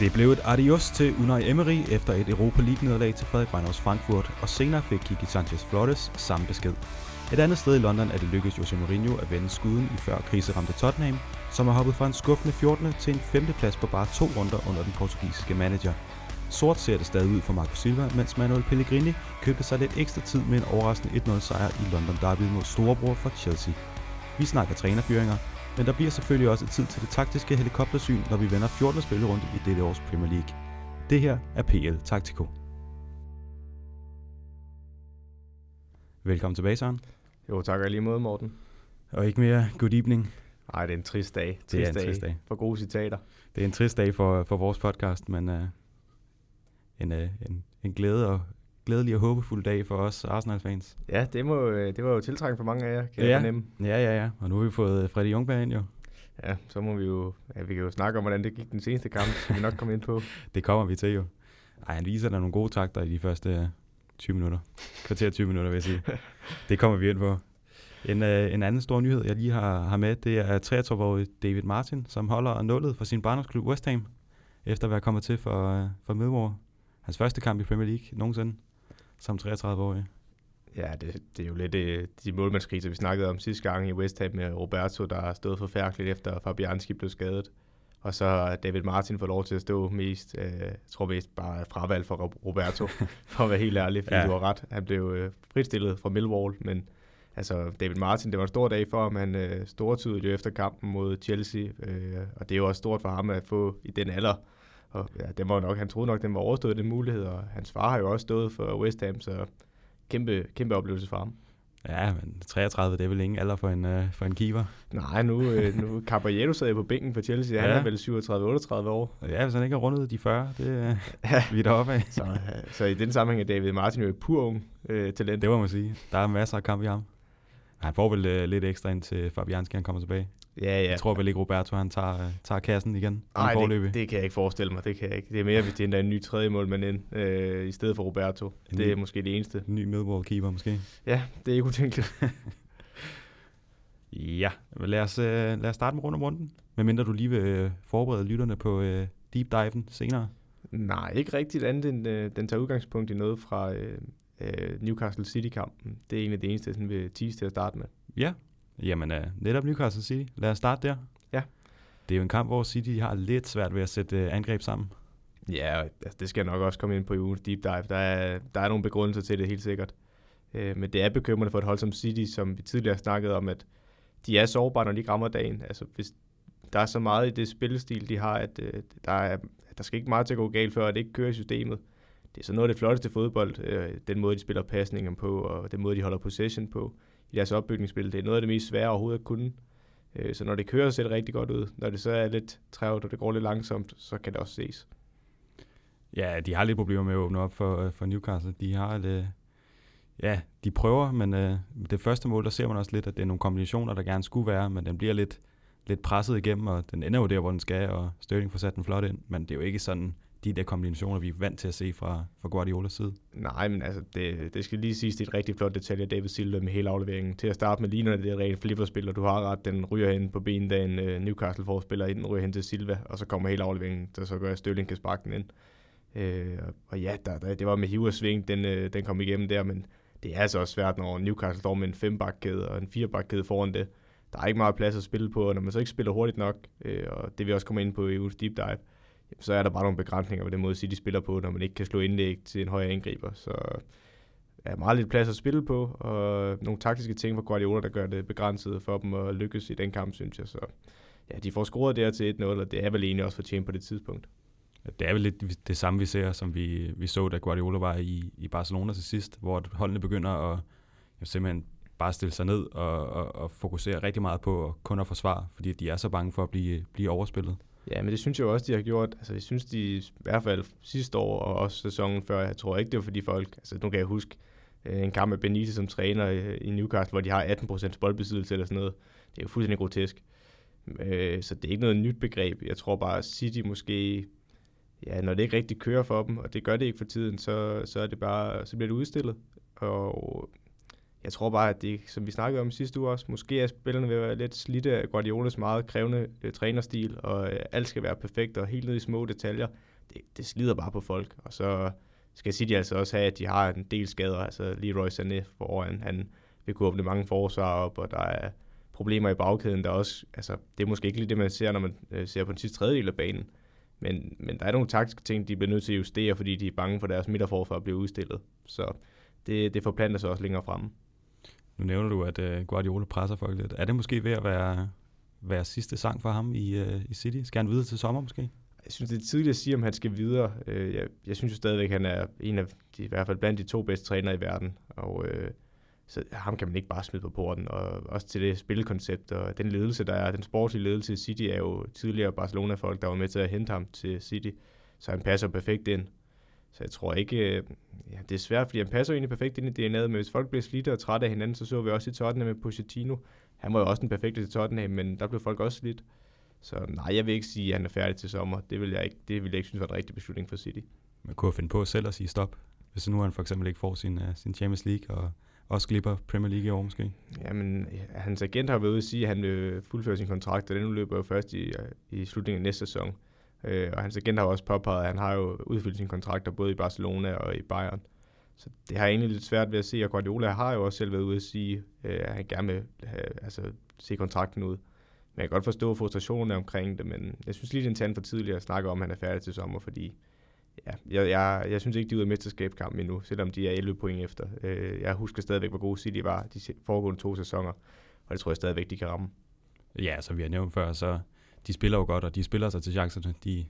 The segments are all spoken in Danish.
Det blev et adios til Unai Emery efter et Europa League-nederlag til Frederik Reynolds Frankfurt, og senere fik Kiki Sanchez Flores samme besked. Et andet sted i London er det lykkedes Jose Mourinho at vende skuden i før kriseramte Tottenham, som har hoppet fra en skuffende 14. til en 5. plads på bare to runder under den portugisiske manager. Sort ser det stadig ud for Marco Silva, mens Manuel Pellegrini købte sig lidt ekstra tid med en overraskende 1-0 sejr i London Derby mod storebror fra Chelsea. Vi snakker trænerfyringer, men der bliver selvfølgelig også tid til det taktiske helikoptersyn, når vi vender 14. spillerunde i dette års Premier League. Det her er PL Taktiko. Velkommen tilbage, Søren. Jo, tak og lige måde, Morten. Og ikke mere good evening. Nej, det er en trist dag. Det er en trist dag. For gode citater. Det er en trist dag for, for vores podcast, men uh, en, uh, en, en glæde og glædelig og håbefuld dag for os Arsenal-fans. Ja, det, må, det var jo tiltrængt for mange af jer, kan ja. jeg fornemme. Ja, ja, ja. Og nu har vi fået Freddy Jungberg ind jo. Ja, så må vi jo, ja, vi kan jo snakke om, hvordan det gik den seneste kamp, som vi nok kommer ind på. det kommer vi til jo. Ej, han viser der nogle gode takter i de første 20 minutter. Kvarter 20 minutter, vil jeg sige. det kommer vi ind på. En, øh, en anden stor nyhed, jeg lige har, har med, det er 33-årige David Martin, som holder nullet for sin barndomsklub West Ham, efter at være kommet til for, øh, for Midwar. Hans første kamp i Premier League nogensinde, som 33-årig. Ja, det, det er jo lidt øh, de målmandskriser, vi snakkede om sidste gang i West Ham med Roberto, der stået forfærdeligt efter Fabianski blev skadet. Og så David Martin får lov til at stå mest, øh, jeg tror mest bare fravalg for Roberto, for at være helt ærlig, fordi ja. du har ret. Han blev øh, fritstillet fra Millwall, men altså David Martin, det var en stor dag for ham. Han øh, stortydede jo efter kampen mod Chelsea, øh, og det er jo også stort for ham at få i den alder. Og ja, det var nok, han troede nok, den var overstået, den mulighed, og hans far har jo også stået for West Ham, så kæmpe, kæmpe oplevelse for ham. Ja, men 33, det er vel ingen alder for en, uh, for en keeper. Nej, nu, øh, nu Caballero sad på bænken for Chelsea. Ja. Han er vel 37-38 år. Ja, hvis han ikke har rundet de 40, det uh, ja. vi er deroppe af. så, så i den sammenhæng er David Martin jo et pur ung øh, talent. Det må man sige. Der er masser af kamp i ham. Han får vel uh, lidt ekstra ind til Fabianski, han kommer tilbage. Ja, ja. Jeg tror vel ikke, Roberto han tager, uh, tager kassen igen. Nej, det, det, kan jeg ikke forestille mig. Det kan jeg ikke. Det er mere, hvis det er en ny tredje målmand ind, øh, i stedet for Roberto. En det er ny, måske det eneste. En ny Millwall keeper måske. Ja, det er ikke utænkeligt. ja, lad os, uh, lad os starte med rundt om runden. Medmindre du lige vil uh, forberede lytterne på uh, deep diven senere. Nej, ikke rigtigt andet end uh, den tager udgangspunkt i noget fra uh, uh, Newcastle City-kampen. Det er egentlig det eneste, jeg vil tease til at starte med. Ja, Jamen, uh, netop Newcastle City. Lad os starte der. Ja. Det er jo en kamp, hvor City har lidt svært ved at sætte uh, angreb sammen. Ja, altså, det skal jeg nok også komme ind på i ugens deep dive. Der er, der er nogle begrundelser til det, helt sikkert. Uh, men det er bekymrende for et hold som City, som vi tidligere snakkede om, at de er sårbare, når de rammer dagen. Altså, hvis der er så meget i det spillestil, de har, at uh, der, er, der skal ikke meget til at gå galt, før det ikke kører i systemet. Det er så noget af det flotteste fodbold, uh, den måde, de spiller pasninger på, og den måde, de holder possession på i deres opbygningsspil. Det er noget af det mest svære overhovedet at kunne. Øh, så når det kører, ser det rigtig godt ud. Når det så er lidt trævt, og det går lidt langsomt, så kan det også ses. Ja, de har lidt problemer med at åbne op for, øh, for Newcastle. De har lidt, øh, ja, de prøver, men øh, det første mål, der ser man også lidt, at det er nogle kombinationer, der gerne skulle være, men den bliver lidt, lidt presset igennem, og den ender jo der, hvor den skal, og Sterling får sat den flot ind, men det er jo ikke sådan, de der kombinationer, vi er vant til at se fra, fra Guardiolas side. Nej, men altså, det, det skal lige siges, det er et rigtig flot detalje af David Silva med hele afleveringen. Til at starte med ligner det er rent flipperspil, og du har ret, den ryger hen på benen, da en uh, Newcastle forspiller ind, ryger hen til Silva, og så kommer hele afleveringen, der så gør, at Stølling kan sparke den ind. Uh, og ja, der, der, det var med hiv og sving, den, uh, den kom igennem der, men det er altså også svært, når Newcastle står med en fembakkæde og en firebakkæde foran det. Der er ikke meget plads at spille på, og når man så ikke spiller hurtigt nok, uh, og det vil også komme ind på i ugens deep dive, så er der bare nogle begrænsninger ved den måde, City spiller på, når man ikke kan slå indlæg til en højere angriber. Så er ja, meget lidt plads at spille på, og nogle taktiske ting for Guardiola, der gør det begrænset for dem at lykkes i den kamp, synes jeg. Så ja, de får scoret der til 1-0, og det er vel egentlig også fortjent på det tidspunkt. Det er vel lidt det samme, vi ser, som vi, vi så, da Guardiola var i, i Barcelona til sidst, hvor holdene begynder at ja, simpelthen bare stille sig ned og, og, og fokusere rigtig meget på kun at forsvare, fordi de er så bange for at blive, blive overspillet. Ja, men det synes jeg også, de har gjort. Altså, jeg synes, de i hvert fald sidste år og også sæsonen før, jeg tror ikke, det var fordi folk, altså nu kan jeg huske øh, en kamp med Benitez som træner i Newcastle, hvor de har 18% boldbesiddelse eller sådan noget. Det er jo fuldstændig grotesk. Øh, så det er ikke noget nyt begreb. Jeg tror bare, City måske, ja, når det ikke rigtig kører for dem, og det gør det ikke for tiden, så, så er det bare, så bliver det udstillet. Og jeg tror bare, at det, som vi snakkede om sidste uge også, måske er spillerne ved at være lidt slidte af Guardiolas meget krævende øh, trænerstil, og øh, alt skal være perfekt og helt ned i små detaljer. Det, det slider bare på folk, og så skal City altså også have, at de har en del skader. Altså Leroy Sané foran, han vil kunne åbne mange forsvar op, og der er problemer i bagkæden, der også, altså det er måske ikke lige det, man ser, når man øh, ser på den sidste tredjedel af banen. Men, men der er nogle taktiske ting, de bliver nødt til at justere, fordi de er bange for deres midterforfra at blive udstillet. Så det, det forplanter sig også længere fremme. Nu nævner du, at øh, Guardiola presser folk lidt. Er det måske ved at være, være sidste sang for ham i, øh, i City? Skal han videre til sommer måske? Jeg synes, det er tidligt at sige, om han skal videre. Øh, jeg, jeg synes jo stadigvæk, at han er en af de, i hvert fald blandt de to bedste trænere i verden. Og øh, så ham kan man ikke bare smide på porten. Og også til det spilkoncept og den ledelse, der er. Den sportslige ledelse i City er jo tidligere Barcelona-folk, der var med til at hente ham til City. Så han passer perfekt ind. Så jeg tror ikke, øh, ja, det er svært, fordi han passer egentlig perfekt ind i DNA'et, men hvis folk bliver slidte og trætte af hinanden, så så vi også i Tottenham med Pochettino. Han var jo også den perfekte til Tottenham, men der blev folk også slidt. Så nej, jeg vil ikke sige, at han er færdig til sommer. Det vil jeg ikke, det vil jeg ikke synes var en rigtig beslutning for City. Man kunne finde på selv at sige stop, hvis nu han for eksempel ikke får sin, uh, sin Champions League og også glipper Premier League i år måske. Jamen, hans agent har været ude at sige, at han vil fuldføre sin kontrakt, og den løber jo først i, i slutningen af næste sæson. Øh, og hans agent har også påpeget, at han har jo udfyldt sine kontrakter både i Barcelona og i Bayern. Så det har egentlig lidt svært ved at se, og Guardiola har jo også selv været ude at sige, øh, at han gerne vil have, altså, se kontrakten ud. Men jeg kan godt forstå frustrationen omkring det, men jeg synes lige, det er en tand for tidligt at snakke om, at han er færdig til sommer, fordi ja, jeg, jeg, jeg synes ikke, de er ude af mesterskabskampen endnu, selvom de er 11 point efter. Øh, jeg husker stadigvæk, hvor gode City var de foregående to sæsoner, og det tror jeg stadigvæk, de kan ramme. Ja, som vi har nævnt før, så de spiller jo godt, og de spiller sig til chancerne. De,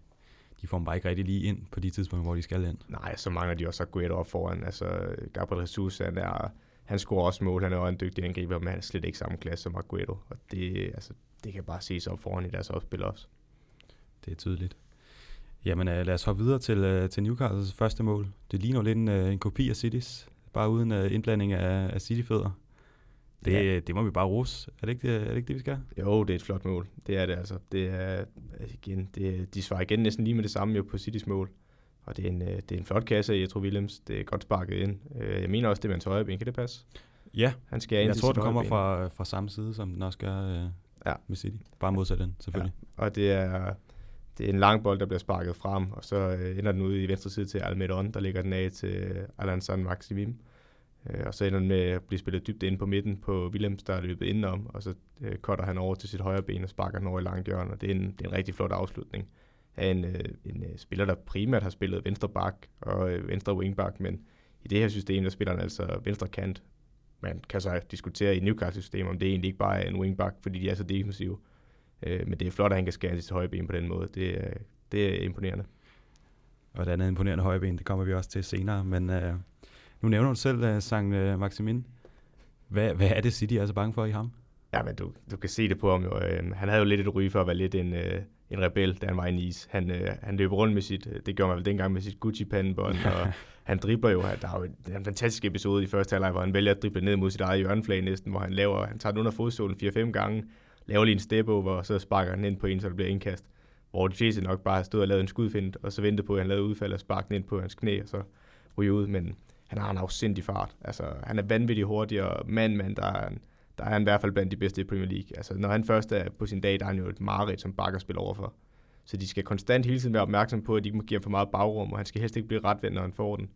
de får dem bare ikke rigtig lige ind på de tidspunkter, hvor de skal ind. Nej, så mangler de også Aguero op foran. Altså, Gabriel Jesus, han, er, han scorer også mål. Han er også en dygtig angriber, men han er slet ikke samme klasse som Aguero. Og det, altså, det kan bare ses op foran i deres opspil også. Det er tydeligt. Jamen øh, lad os hoppe videre til, øh, til Newcastles første mål. Det ligner lidt en, øh, en kopi af Citys, bare uden indblanding af, af City-fødder. Det, ja. det må vi bare rose. Er det, ikke det, er det ikke det, vi skal? Jo, det er et flot mål. Det er det altså. Det er, igen, det, de svarer igen næsten lige med det samme jo på Citys mål. Og det er en, det er en flot kasse af Jetro Willems. Det er godt sparket ind. Jeg mener også, det er med hans højre ben. Kan det passe? Ja, Han skal jeg tror, den kommer fra, fra samme side, som den også gør øh, ja. med City. Bare modsat den, selvfølgelig. Ja. Og det er, det er en lang bold, der bliver sparket frem, og så øh, ender den ude i venstre side til Almedon, der ligger den af til Alan San Maximim. Øh, og så ender den med at blive spillet dybt ind på midten på Willems, der er løbet indenom, og så øh, cutter han over til sit højre ben og sparker den over i langt hjørne, og det er en, det er en rigtig flot afslutning af en, øh, en øh, spiller, der primært har spillet venstre bak og øh, venstre wingback, men i det her system, der spiller han altså venstre kant. Man kan så diskutere i Newcastle-systemet, om det egentlig ikke bare er en wingback, fordi de er så defensive. Øh, men det er flot, at han kan skære sit højre ben på den måde. Det, øh, det er imponerende. Og det andet imponerende højre ben, det kommer vi også til senere, men... Øh nu nævner du selv uh, Sang uh, Maximin. Hvad, hvad er det, City er så bange for i ham? Ja, men du, du kan se det på ham jo. Uh, han havde jo lidt et ryge for at være lidt en, uh, en rebel, da han var i Nice. Han, uh, han løb rundt med sit, det gjorde man vel dengang med sit Gucci-pandebånd, og han dribler jo. Der er jo en fantastisk episode i første halvleg, hvor han vælger at drible ned mod sit eget hjørneflag næsten, hvor han laver, han tager den under fodsålen 4-5 gange, laver lige en step over, og så sparker han ind på en, så det bliver indkast. Hvor de fleste nok bare stod og lavet en skudfind, og så ventede på, at han lavede udfald og sparkede ind på hans knæ, og så ryge ud. Men han har en afsindig fart. Altså, han er vanvittig hurtig, og mand, mand, der er, der er han i hvert fald blandt de bedste i Premier League. Altså, når han først er på sin dag, der er han jo et mareridt, som bakker spiller overfor. Så de skal konstant hele tiden være opmærksom på, at de ikke må give ham for meget bagrum, og han skal helst ikke blive retvendt, når han får den.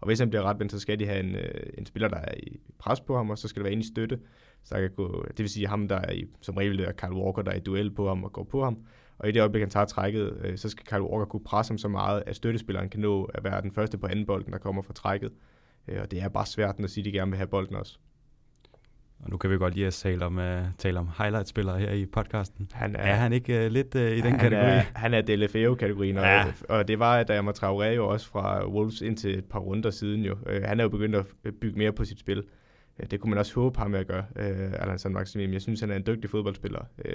Og hvis han bliver retvendt, så skal de have en, øh, en spiller, der er i pres på ham, og så skal der være en i støtte. Så der kan gå, det vil sige ham, der er i, som regel er Kyle Walker, der er i duel på ham og går på ham. Og i det øjeblik, han tager trækket, øh, så skal Kyle Walker kunne presse ham så meget, at støttespilleren kan nå at være den første på anden bolden, der kommer fra trækket. Øh, og det er bare svært, når de gerne vil have bolden også. Og nu kan vi godt lige tale om, uh, tale om highlight-spillere her i podcasten. Han er, er han ikke uh, lidt uh, i den han kategori? Er, han er DLFEO-kategorien, ja. og, og det var, da jeg må Traoré jo også fra Wolves indtil et par runder siden jo. Uh, han er jo begyndt at bygge mere på sit spil. Uh, det kunne man også håbe ham med at gøre, uh, Alan San Maximim. Jeg synes, han er en dygtig fodboldspiller. Uh,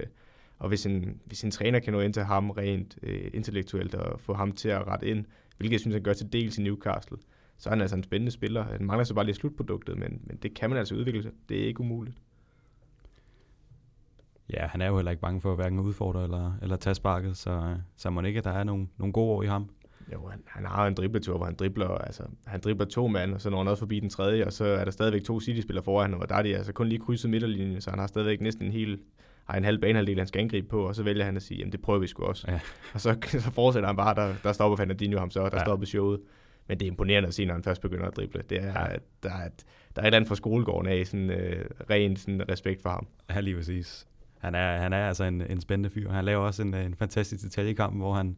og hvis en, hvis en træner kan nå ind til ham rent uh, intellektuelt og få ham til at rette ind, hvilket jeg synes, han gør til dels i Newcastle, så er han altså en spændende spiller. Han mangler så bare lige slutproduktet, men, men det kan man altså udvikle. Det er ikke umuligt. Ja, han er jo heller ikke bange for at hverken udfordre eller, eller tage sparket, så, så må ikke, at der er nogle, nogle gode år i ham. Jo, han, han har en dribletur, hvor han dribler, altså, han dribler to mand, og så når han også forbi den tredje, og så er der stadigvæk to City-spillere foran, og der er de altså kun lige krydset midterlinjen, så han har stadigvæk næsten en hel, har en halv banehalvdel, han skal angribe på, og så vælger han at sige, jamen det prøver vi sgu også. Ja. Og så, så fortsætter han bare, der, der stopper Fernandinho ham så, der ja. stopper showet. Men det er imponerende at se, når han først begynder at drible. Det er, ja. der, er, der er et eller andet fra skolegården af, sådan øh, ren sådan respekt for ham. Ja, lige præcis. Han er, han er altså en, en spændende fyr. Han laver også en, øh, en fantastisk detaljekamp, hvor han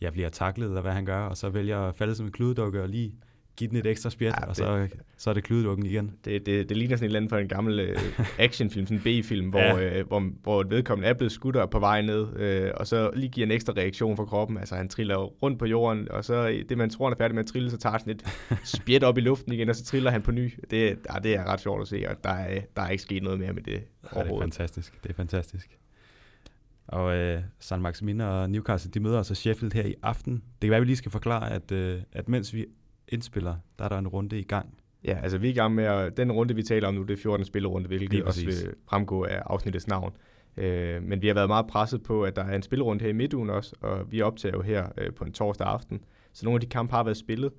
ja, bliver taklet, eller hvad han gør, og så vælger at falde som en kludedukke og lige give den et ekstra spjæt, ja, og så, så er det kludedukken igen. Det, det, det ligner sådan et eller andet fra en gammel uh, actionfilm, sådan en B-film, hvor, ja. uh, hvor, hvor et vedkommende er blevet skudt på vej ned, uh, og så lige giver en ekstra reaktion fra kroppen. Altså han triller rundt på jorden, og så det man tror, han er færdig med at trille, så tager sådan et spjæt op i luften igen, og så triller han på ny. Det, ja, det er ret sjovt at se, og der er, der er ikke sket noget mere med det ja, det er fantastisk. Det er fantastisk. Og øh, San Maximin og Newcastle, de møder altså Sheffield her i aften. Det kan være, at vi lige skal forklare, at, øh, at mens vi indspiller, der er der en runde i gang. Ja, altså vi er i gang med, at den runde, vi taler om nu, det er 14. spillerunde, hvilket også vil fremgå af afsnittets navn. Øh, men vi har været meget presset på, at der er en spillerunde her i midtugen også, og vi optager jo her øh, på en torsdag aften. Så nogle af de kampe har været spillet.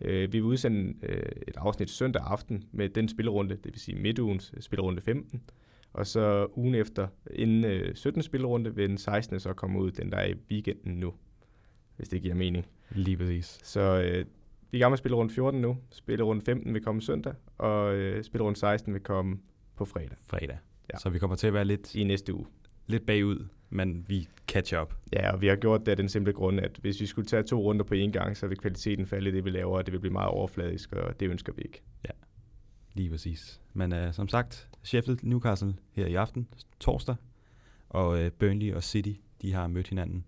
Øh, vi vil udsende øh, et afsnit søndag aften med den spillerunde, det vil sige midtugens spillerunde 15. Og så ugen efter, inden øh, 17. spillerunde, vil den 16. så komme ud, den der er i weekenden nu, hvis det giver mening. Lige præcis. Så øh, vi er i gang med at spille rundt 14 nu. Spille rundt 15 vil komme søndag, og øh, spille rundt 16 vil komme på fredag. Fredag. Ja. Så vi kommer til at være lidt... I næste uge. Lidt bagud, men vi catch up. Ja, og vi har gjort det af den simple grund, at hvis vi skulle tage to runder på én gang, så vil kvaliteten falde i det, vi laver, og det vil blive meget overfladisk, og det ønsker vi ikke. Ja, lige præcis. Men uh, som sagt, Sheffield Newcastle her i aften, torsdag, og uh, Burnley og City, de har mødt hinanden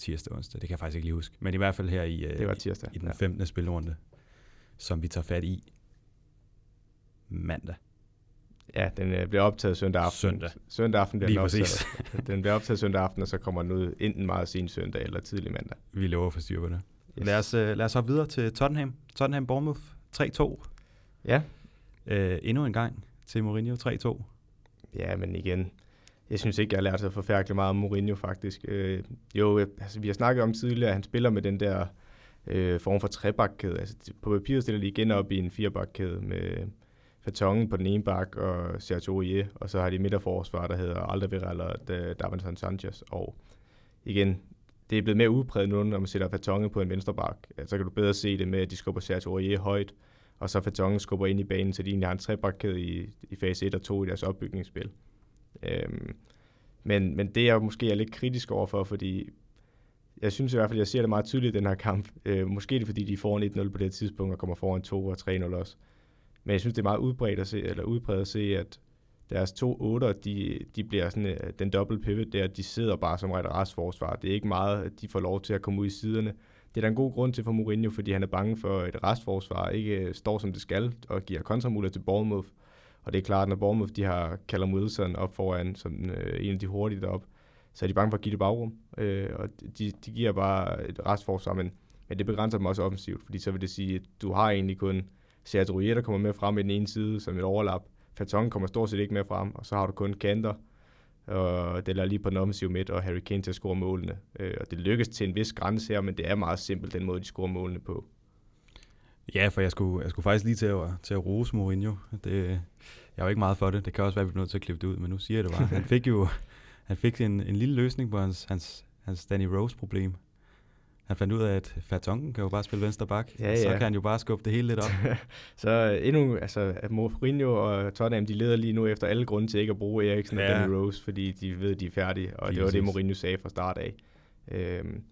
tirsdag onsdag, det kan jeg faktisk ikke lige huske, men i hvert fald her i, uh, det var tirsdag, i, i den 15. Ja. spilrunde, som vi tager fat i mandag. Ja, den uh, bliver optaget søndag aften. Søndag. Søndag aften bliver Lige den optaget. den bliver optaget søndag aften, og så kommer den ud enten meget sen søndag eller tidlig mandag. Vi lover for styr på det. Yes. Lad, os, uh, lad os hoppe videre til Tottenham. Tottenham Bournemouth 3-2. Ja. Uh, endnu en gang til Mourinho 3-2. Ja, men igen, jeg synes ikke, jeg har lært så forfærdeligt meget om Mourinho faktisk. Øh, jo, altså, vi har snakket om tidligere, at han spiller med den der øh, form for trebakkæde. Altså, på papiret stiller de igen op i en firebakkæde med Fatongen på den ene bak og Sergio Aurier, og så har de midterforsvar, der hedder Alderweireld og øh, Davinson Sanchez. Og igen, det er blevet mere udpræget nu, når man sætter Fatongen på en venstre bak. Så kan du bedre se det med, at de skubber Sergio Aurier højt, og så Fatongen skubber ind i banen, så de egentlig har en trebakkæde i, i fase 1 og 2 i deres opbygningsspil. Øhm, men, men det er jeg måske er lidt kritisk overfor, fordi jeg synes i hvert fald, jeg ser det meget tydeligt i den her kamp. Øh, måske det fordi, de får en 1-0 på det tidspunkt og kommer foran 2 og 3-0 også. Men jeg synes, det er meget udbredt at se, eller udbredt at se, at deres to 8, de, de bliver sådan, øh, den dobbelt pivot der, de sidder bare som ret restforsvar. Det er ikke meget, at de får lov til at komme ud i siderne. Det er der en god grund til for Mourinho, fordi han er bange for, at et restforsvar ikke øh, står som det skal, og giver kontramuligheder til Bournemouth. Og det er klart, når Bournemouth de har Callum Wilson op foran som øh, en af de hurtige derop, så er de bange for at give det bagrum. Øh, og de, de giver bare et restforsvar, men, men det begrænser dem også offensivt, fordi så vil det sige, at du har egentlig kun Seat Rouillet, der kommer med frem i den ene side som et overlap. Faton kommer stort set ikke med frem, og så har du kun Kanter, og det er lige på den offensive midt, og Harry Kane til at score målene. Øh, og det lykkes til en vis grænse her, men det er meget simpelt, den måde, de scorer målene på. Ja, for jeg skulle, jeg skulle faktisk lige til at, til at rose Mourinho. Det, jeg var ikke meget for det. Det kan også være, at vi bliver nødt til at klippe det ud, men nu siger jeg det bare. Han fik jo han fik en, en lille løsning på hans, hans, hans Danny Rose-problem. Han fandt ud af, at Fatongen kan jo bare spille venstre bak, ja, ja. så kan han jo bare skubbe det hele lidt op. så endnu, altså Mourinho og Tottenham, de leder lige nu efter alle grunde til ikke at bruge Eriksen ja. og Danny Rose, fordi de ved, at de er færdige, og Jesus. det var det, Mourinho sagde fra start af. Øhm,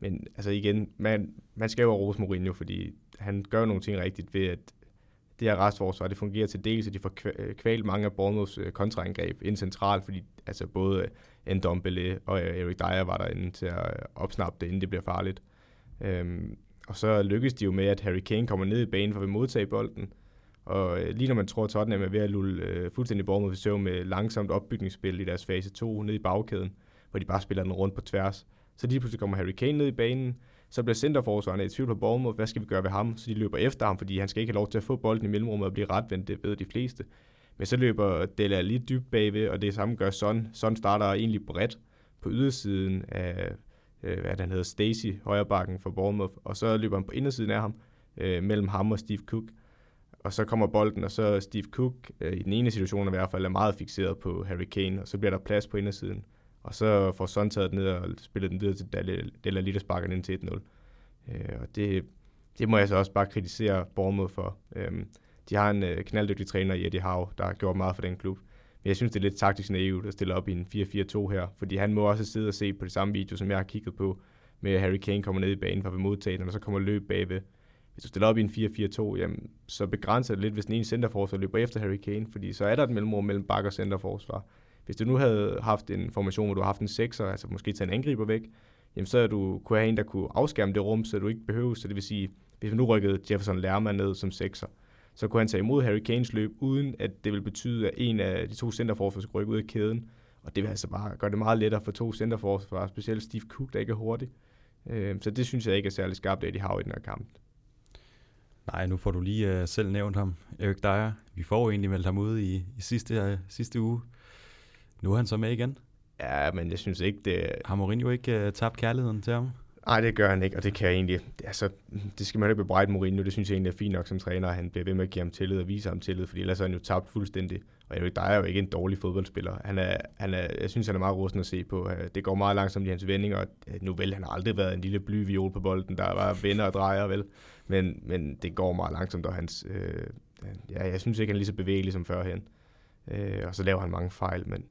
men altså igen, man, man skal jo rose Mourinho, fordi han gør nogle ting rigtigt ved, at det her restforsvar, det fungerer til dels, at de får øh, kvalt mange af Bournemouths øh, kontraangreb ind centralt, fordi altså både øh, Ndombele og Erik Dyer var derinde til at opsnappe det, inden det bliver farligt. Øhm, og så lykkes de jo med, at Harry Kane kommer ned i banen for at modtage bolden. Og lige når man tror, at Tottenham er ved at lulle øh, fuldstændig Bournemouth i søvn med langsomt opbygningsspil i deres fase 2 ned i bagkæden, hvor de bare spiller den rundt på tværs, så lige pludselig kommer Harry Kane ned i banen, så bliver centerforsvarerne i tvivl på Bournemouth, hvad skal vi gøre ved ham? Så de løber efter ham, fordi han skal ikke have lov til at få bolden i mellemrummet og blive retvendt, det ved de fleste. Men så løber Della lidt dybt bagved, og det samme gør Son. Son starter egentlig bredt på ydersiden af øh, hvad han hedder, Stacy, højrebakken for Bournemouth, og så løber han på indersiden af ham, øh, mellem ham og Steve Cook. Og så kommer bolden, og så Steve Cook, øh, i den ene situation i hvert fald, er meget fixeret på Harry Kane, og så bliver der plads på indersiden. Og så får Son taget den ned og spillet den videre til Della Lita sparker ind til 1-0. Øh, og det, det må jeg så også bare kritisere Bournemouth for. Øh, de har en øh, knalddygtig træner i Eddie Howe, der har gjort meget for den klub. Men jeg synes, det er lidt taktisk naivt at stille op i en 4-4-2 her, fordi han må også sidde og se på det samme video, som jeg har kigget på, med Harry Kane kommer ned i banen for at modtage den, og så kommer løb bagved. Hvis du stiller op i en 4-4-2, jamen, så begrænser det lidt, hvis den ene centerforsvar løber efter Harry Kane, fordi så er der et mellemrum mellem bak og centerforsvar. Hvis du nu havde haft en formation, hvor du har haft en sekser, altså måske tage en angriber væk, jamen så du, kunne have en, der kunne afskærme det rum, så du ikke behøver. Så det vil sige, hvis man nu rykkede Jefferson Lerman ned som sekser, så kunne han tage imod Harry Kanes løb, uden at det vil betyde, at en af de to centerforsvar skulle rykke ud af kæden. Og det vil altså bare gøre det meget lettere for to centerforsvar, specielt Steve Cook, der ikke er hurtig. Øh, så det synes jeg ikke er særlig skarpt, at de har i den her kamp. Nej, nu får du lige uh, selv nævnt ham, Erik Dyer. Vi får jo egentlig meldt ham ud i, i sidste, uh, sidste uge. Nu er han så med igen. Ja, men jeg synes ikke, det... Har Mourinho ikke uh, tabt kærligheden til ham? Nej, det gør han ikke, og det kan jeg egentlig... Altså, det skal man ikke bebrejde Mourinho, det synes jeg egentlig er fint nok som træner, han bliver ved med at give ham tillid og vise ham tillid, fordi ellers er han jo tabt fuldstændig. Og Erik Dyer er jo ikke en dårlig fodboldspiller. Han er, han er, jeg synes, han er meget rusten at se på. Det går meget langsomt i hans vendinger, og nu vel, han har aldrig været en lille blyviol på bolden, der var vender og drejer, vel. Men, men det går meget langsomt, og hans... Øh, ja, jeg synes ikke, han er lige så bevægelig som førhen. Øh, og så laver han mange fejl, men,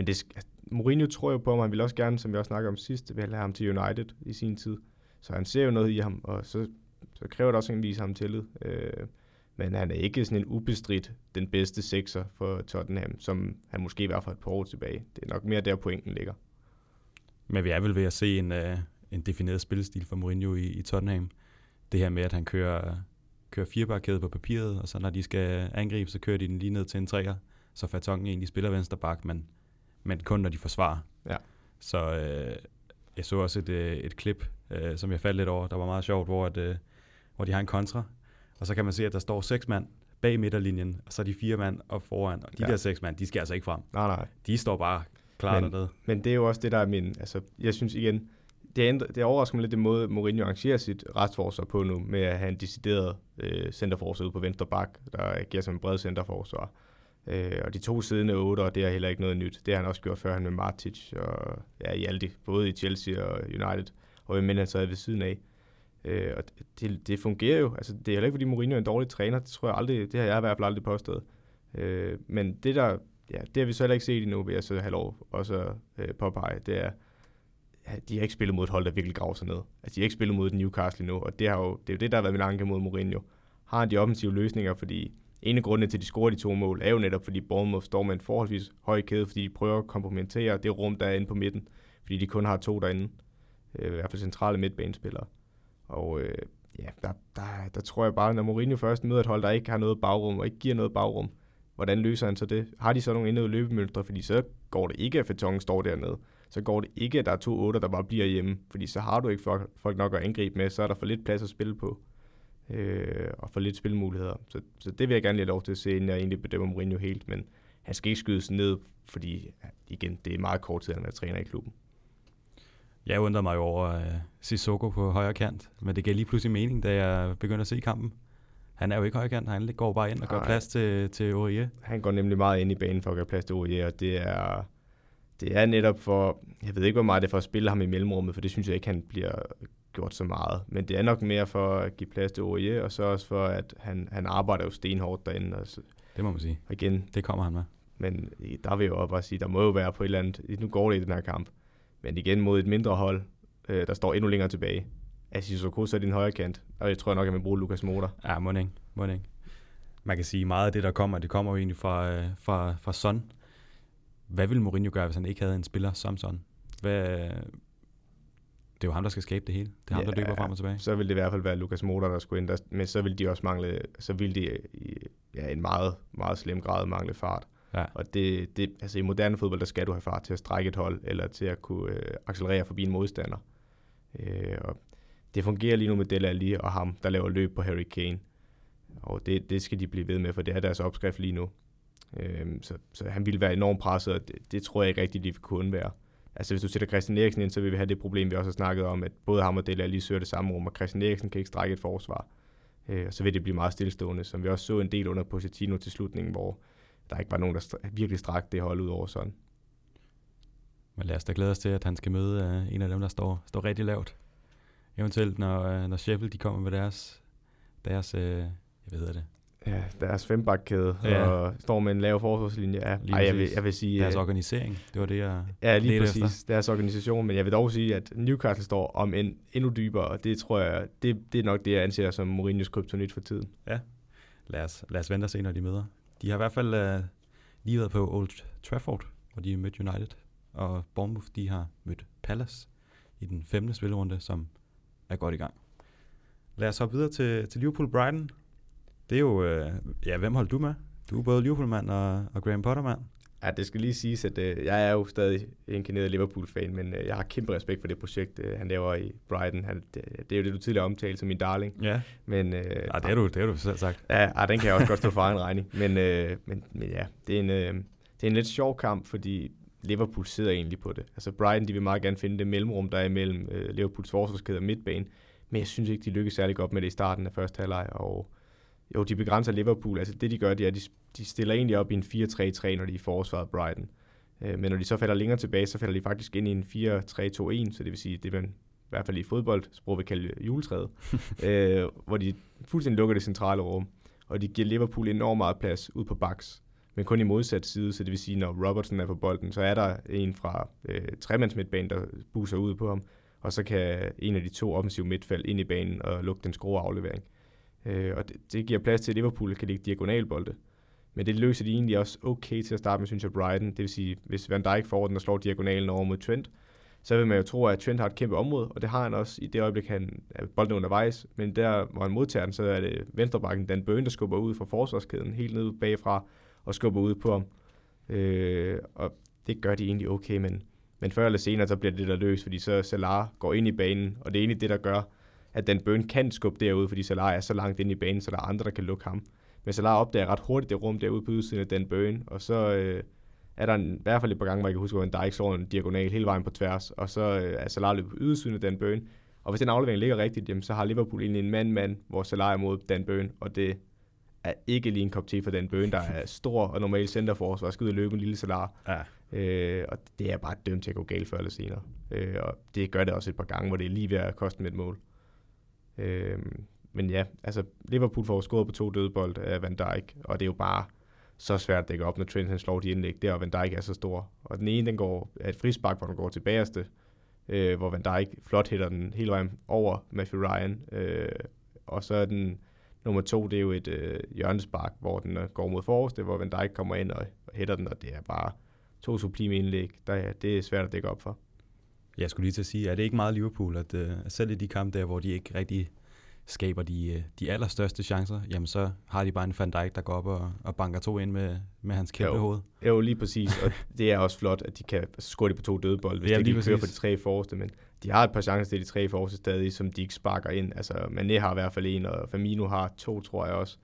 men det, altså, Mourinho tror jo på ham, han vil også gerne, som vi også snakkede om sidst, vil have ham til United i sin tid. Så han ser jo noget i ham, og så, så kræver det også, at han viser ham tillid. Øh, men han er ikke sådan en ubestridt den bedste sekser for Tottenham, som han måske var for et par år tilbage. Det er nok mere der pointen ligger. Men vi er vel ved at se en, uh, en defineret spillestil for Mourinho i, i Tottenham. Det her med, at han kører, kører firebarkæde på papiret, og så når de skal angribe, så kører de den lige ned til en træer, så Fatongen egentlig spiller venstre bak, men men kun når de forsvarer. Ja. Så øh, jeg så også et, øh, et klip, øh, som jeg faldt lidt over, der var meget sjovt, hvor, at, øh, hvor de har en kontra, og så kan man se, at der står seks mand bag midterlinjen, og så er de fire mand op foran, og de ja. der seks mand, de skal altså ikke frem. Nej, nej. De står bare klar men, dernede. Men det er jo også det, der er min... Altså, jeg synes igen, det, ændrer, det overrasker mig lidt den måde, Mourinho arrangerer sit retsforsvar på nu, med at have en decideret øh, centerforsvar ude på venstre bak, der giver som en bred centerforsvar. Øh, og de to siddende otter, det er heller ikke noget nyt. Det har han også gjort før han med Martic og ja, i Aldi, både i Chelsea og United, og hvem han sad ved siden af. Øh, og det, det fungerer jo. Altså, det er heller ikke, fordi Mourinho er en dårlig træner. Det tror jeg aldrig, det har jeg i hvert fald aldrig påstået. Øh, men det der, ja, det har vi så heller ikke set endnu, vil jeg så have lov også øh, påpege, det er, ja, de har ikke spillet mod et hold, der virkelig graver sig ned. Altså, de har ikke spillet mod Newcastle endnu, og det, har jo, det er jo det, der har været min anke mod Mourinho. Har han de offensive løsninger, fordi en af grundene til, at de scorer de to mål, er jo netop, fordi Bournemouth står med en forholdsvis høj kæde, fordi de prøver at komplementere det rum, der er inde på midten, fordi de kun har to derinde, øh, i hvert fald centrale midtbanespillere. Og øh, ja, der, der, der tror jeg bare, når Mourinho først møder et hold, der ikke har noget bagrum, og ikke giver noget bagrum, hvordan løser han så det? Har de så nogle indede løbemønstre? Fordi så går det ikke, at Fetongen står dernede. Så går det ikke, at der er to otter, der bare bliver hjemme. Fordi så har du ikke folk nok at angribe med, så er der for lidt plads at spille på øh, og få lidt spilmuligheder. Så, så det vil jeg gerne lige have lov til at se, inden jeg egentlig bedømmer Mourinho helt, men han skal ikke skydes ned, fordi igen, det er meget kort tid, han er træner i klubben. Jeg undrede mig jo over uh, Sissoko på højre kant, men det gav lige pludselig mening, da jeg begyndte at se kampen. Han er jo ikke højre kant, han går bare ind og gør plads til, til Aurier. Han går nemlig meget ind i banen for at gøre plads til Aurier, og det er, det er netop for, jeg ved ikke, hvor meget det er for at spille ham i mellemrummet, for det synes jeg ikke, han bliver gjort så meget. Men det er nok mere for at give plads til Aurier, og så også for, at han, han arbejder jo stenhårdt derinde. Og så, det må man sige. Og igen, det kommer han med. Men der vil jeg jo bare sige, der må jo være på et eller andet, nu går det i den her kamp, men igen mod et mindre hold, øh, der står endnu længere tilbage. Altså, Sissoko så er din højre kant, og jeg tror nok, jeg vil bruge Lukas Motor. Ja, må ikke. Må ikke. Man kan sige, meget af det, der kommer, det kommer jo egentlig fra, øh, fra, fra Son. Hvad ville Mourinho gøre, hvis han ikke havde en spiller som Son? Hvad, det er jo ham, der skal skabe det hele. Det er ham, ja, der løber frem og tilbage. Så vil det i hvert fald være Lukas Motor, der skulle ind. Der, men så vil de også mangle, så vil de i ja, en meget, meget slem grad mangle fart. Ja. Og det, det, altså i moderne fodbold, der skal du have fart til at strække et hold, eller til at kunne øh, accelerere forbi en modstander. Øh, og det fungerer lige nu med Dele Alli og ham, der laver løb på Harry Kane. Og det, det skal de blive ved med, for det er deres opskrift lige nu. Øh, så, så han ville være enormt presset, og det, det tror jeg ikke rigtigt, de kunne være altså hvis du sætter Christian Eriksen ind, så vil vi have det problem, vi også har snakket om, at både ham og Dele lige søger det samme rum, og Christian Eriksen kan ikke strække et forsvar. Øh, og så vil det blive meget stillestående, som vi også så en del under Pochettino til slutningen, hvor der ikke var nogen, der virkelig strakte det hold ud over sådan. Men lad os da glæde os til, at han skal møde uh, en af dem, der står, står rigtig lavt. Eventuelt når, uh, når Sheffield de kommer med deres, deres uh, jeg ved det, Ja, deres fembakkæde ja. og står med en lav forsvarslinje. Ja. Ej, jeg, vil, jeg vil sige... Deres organisering, det var det, jeg Ja, lige præcis. Efter. Deres organisation, men jeg vil dog sige, at Newcastle står om en endnu dybere, og det tror jeg, det, det er nok det, jeg anser som Mourinho's kryptonit for tiden. Ja, lad os, lad os vente og se, når de møder. De har i hvert fald uh, lige været på Old Trafford, hvor de mødte United, og Bournemouth, de har mødt Palace i den femte spillerunde, som er godt i gang. Lad os hoppe videre til, til Liverpool-Brighton, det er jo, øh, ja, hvem holdt du med? Du er både Liverpool-mand og, og Graham Potter-mand. Ja, det skal lige siges, at øh, jeg er jo stadig en keneret Liverpool-fan, men øh, jeg har kæmpe respekt for det projekt, øh, han laver i Brighton. Han, det, det er jo det, du tidligere omtalte som min darling. Ja, men, øh, ja det, er du, det har du selv sagt. Ja, ja, den kan jeg også godt stå for egen regning. Men, øh, men, men ja, det er, en, øh, det er en lidt sjov kamp, fordi Liverpool sidder egentlig på det. Altså Brighton, de vil meget gerne finde det mellemrum, der er imellem øh, Liverpools forsvarskæde og midtbane, men jeg synes ikke, de lykkes særlig godt med det i starten af første halvleg, og jo, de begrænser Liverpool. Altså det, de gør, det er, at de, de stiller egentlig op i en 4-3-3, når de er forsvaret Brighton. Øh, men når de så falder længere tilbage, så falder de faktisk ind i en 4-3-2-1, så det vil sige, det man i hvert fald i fodboldsprog vil kalde juletræet, øh, hvor de fuldstændig lukker det centrale rum, og de giver Liverpool enormt meget plads ud på baks, men kun i modsat side, så det vil sige, når Robertson er på bolden, så er der en fra øh, tremandsmidtbanen, der buser ud på ham, og så kan en af de to offensive midtfald ind i banen og lukke den skrue aflevering. Øh, Øh, og det, det giver plads til, at Liverpool kan ligge diagonalbolde. Men det løser de egentlig også okay til at starte med, synes jeg, Brighton. Det vil sige, hvis Van Dijk får den og slår diagonalen over mod Trent, så vil man jo tro, at Trent har et kæmpe område, og det har han også i det øjeblik, han er bolden undervejs. Men der, hvor han modtager den, så er det venstrebakken Dan Bøn, der skubber ud fra forsvarskæden, helt ned bagfra, og skubber ud på ham. Øh, og det gør de egentlig okay, men, men før eller senere, så bliver det der løs, fordi så Salah går ind i banen, og det er egentlig det, der gør, at den bøn kan skubbe derud, fordi Salah er så langt ind i banen, så der er andre, der kan lukke ham. Men Salah opdager ret hurtigt det rum derude på udsiden af den bøn, og så øh, er der en, i hvert fald et par gange, hvor jeg kan huske, hvor en Dijk slår en diagonal hele vejen på tværs, og så øh, er Salah løbet udsiden af den bøn. Og hvis den aflevering ligger rigtigt, jamen, så har Liverpool egentlig en mand-mand, hvor Salah er mod den bøn, og det er ikke lige en kop te for den bøn, der er stor og normal centerforsvar, skal ud og løbe en lille Salah. Ja. Øh, og det er bare dømt til at gå galt før eller senere. Øh, og det gør det også et par gange, hvor det er lige ved at koste med et mål. Øh, men ja, altså Liverpool får scoret på to dødbold af Van Dijk, og det er jo bare så svært at dække op, når Trent han slår de indlæg der, og Van Dijk er så stor. Og den ene, den går af et frispark, hvor den går til bagerste, øh, hvor Van Dijk flot hætter den hele vejen over Matthew Ryan. Øh, og så er den nummer to, det er jo et øh, hjørnespark, hvor den øh, går mod forreste, hvor Van Dijk kommer ind og, og hætter den, og det er bare to sublime indlæg. Der, det er svært at dække op for. Jeg skulle lige til at sige, er det ikke meget Liverpool, at uh, selv i de kampe der, hvor de ikke rigtig skaber de, uh, de allerstørste chancer, jamen så har de bare en Van Dijk, der går op og, og banker to ind med, med hans kæmpe jo, hoved. Jo, lige præcis, og det er også flot, at de kan score det på to dødebold, hvis ja, de kører for de tre forreste, men de har et par chancer til de tre forreste stadig, som de ikke sparker ind. Altså, Mané har i hvert fald en, og Firmino har to, tror jeg også.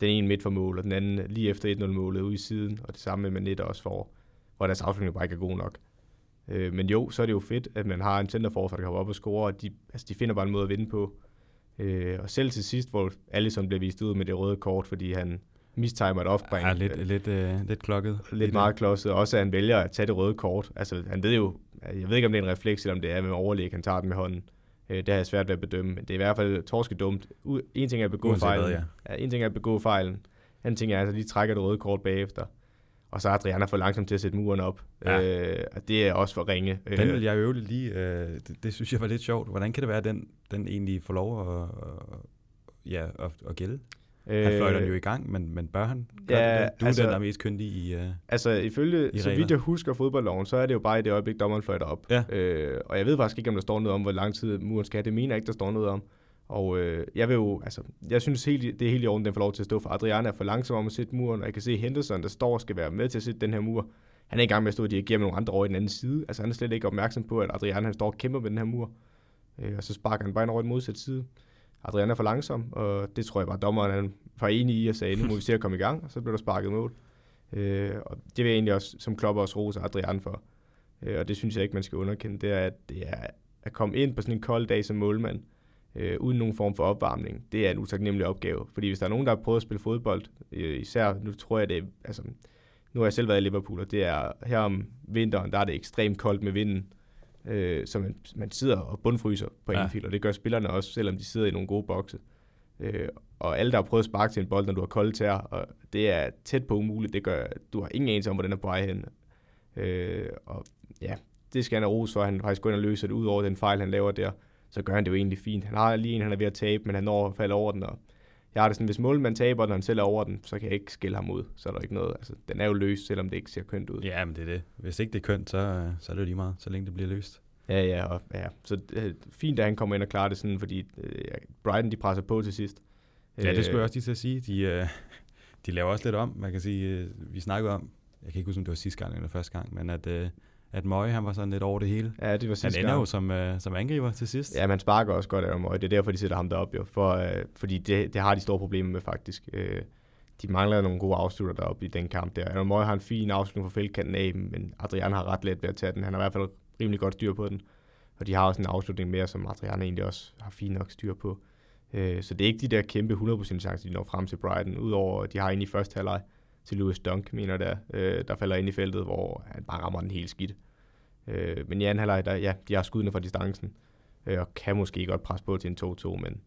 Den ene midt for mål, og den anden lige efter 1-0-målet ude i siden, og det samme med Mané, der også får, hvor deres afslutning bare ikke er god nok. Øh, men jo, så er det jo fedt, at man har en centerforsvar, der kan hoppe op og score, og de, altså, de finder bare en måde at vinde på. Øh, og selv til sidst, hvor Allison blev vist ud med det røde kort, fordi han mistimer et offbring. Ja, lidt, lidt, øh, lidt klokket. Lidt, meget klodset. Også at han vælger at tage det røde kort. Altså, han ved jo, jeg ved ikke, om det er en refleks, eller om det er med overlæg, han tager den med hånden. Øh, det har jeg svært ved at bedømme, men det er i hvert fald torske dumt. En ting er at begå fejlen. Hvad, ja. ja. en ting er at begå fejlen. En ting er, at de trækker det røde kort bagefter. Og så er Adriana for langsom til at sætte muren op. Ja. Øh, og det er også for ringe. Den vil jeg øve lige. Øh, det, det, synes jeg var lidt sjovt. Hvordan kan det være, at den, den egentlig får lov at, at, ja, at, at gælde? Øh, han fløjter jo i gang, men, men bør han ja, det? Du altså, er den, der er mest kyndig i uh, Altså ifølge, i så vidt jeg husker fodboldloven, så er det jo bare i det øjeblik, dommeren fløjter op. Ja. Øh, og jeg ved faktisk ikke, om der står noget om, hvor lang tid muren skal. Det mener jeg ikke, der står noget om. Og øh, jeg vil jo, altså, jeg synes helt, det er helt i orden, den får lov til at stå, for Adriana er for langsom om at sætte muren, og jeg kan se Henderson, der står og skal være med til at sætte den her mur. Han er i gang med at stå og dirigere med nogle andre over i den anden side. Altså han er slet ikke opmærksom på, at Adriana han står og kæmper med den her mur. Øh, og så sparker han bare ind over den modsatte side. Adriana er for langsom, og det tror jeg bare, dommeren han var enig i og sagde, nu må vi se at komme i gang, og så blev der sparket mål. Øh, og det vil jeg egentlig også, som klopper også rose Adrian for. øh, og det synes jeg ikke, man skal underkende, det er, at det er at komme ind på sådan en kold dag som målmand, øh, uden nogen form for opvarmning, det er en utaknemmelig opgave. Fordi hvis der er nogen, der har prøvet at spille fodbold, øh, især nu tror jeg det, altså nu har jeg selv været i Liverpool, og det er her om vinteren, der er det ekstremt koldt med vinden, øh, så man, man sidder og bundfryser på ja. Anfield, og det gør spillerne også, selvom de sidder i nogle gode bokse. Øh, og alle, der har prøvet at sparke til en bold, når du har kolde tær, og det er tæt på umuligt, det gør, du har ingen anelse om, hvor den er på vej hen. Øh, og ja, det skal han have ros for, at han faktisk går ind og løser det ud over den fejl, han laver der. Så gør han det jo egentlig fint. Han har lige en, han er ved at tabe, men han når at falde over den, og jeg har det sådan, hvis målmanden taber, når han selv er over den, så kan jeg ikke skille ham ud. Så er der ikke noget. Altså, den er jo løs, selvom det ikke ser kønt ud. Ja, men det er det. Hvis ikke det er kønt, så, så er det jo lige meget, så længe det bliver løst. Ja, ja, og, ja. Så øh, fint, at han kommer ind og klarer det sådan, fordi øh, Brighton, de presser på til sidst. Ja, det skulle jeg også lige til at sige. De, øh, de laver også lidt om. Man kan sige, øh, vi snakkede om, jeg kan ikke huske, om det var sidste gang eller første gang, men at, øh, at Møje, han var sådan lidt over det hele. Ja, det var sidste Han ender gang. jo som, øh, som angriber til sidst. Ja, man sparker også godt af Møje. Det er derfor, de sætter ham derop jo. For, øh, fordi det, det har de store problemer med faktisk. Øh, de mangler nogle gode afslutter deroppe i den kamp der. Aaron Møje har en fin afslutning for feltkanten af, men Adrian har ret let ved at tage den. Han har i hvert fald rimelig godt styr på den. Og de har også en afslutning mere, som Adrian egentlig også har fint nok styr på. Øh, så det er ikke de der kæmpe 100% chancer, de når frem til Brighton, udover at de har en i første halvleg til Louis Dunk, mener der, øh, der falder ind i feltet, hvor han bare rammer den helt skidt. Øh, men i anden halvleg, der, ja, de har skuddene fra distancen, øh, og kan måske godt presse på til en 2-2, men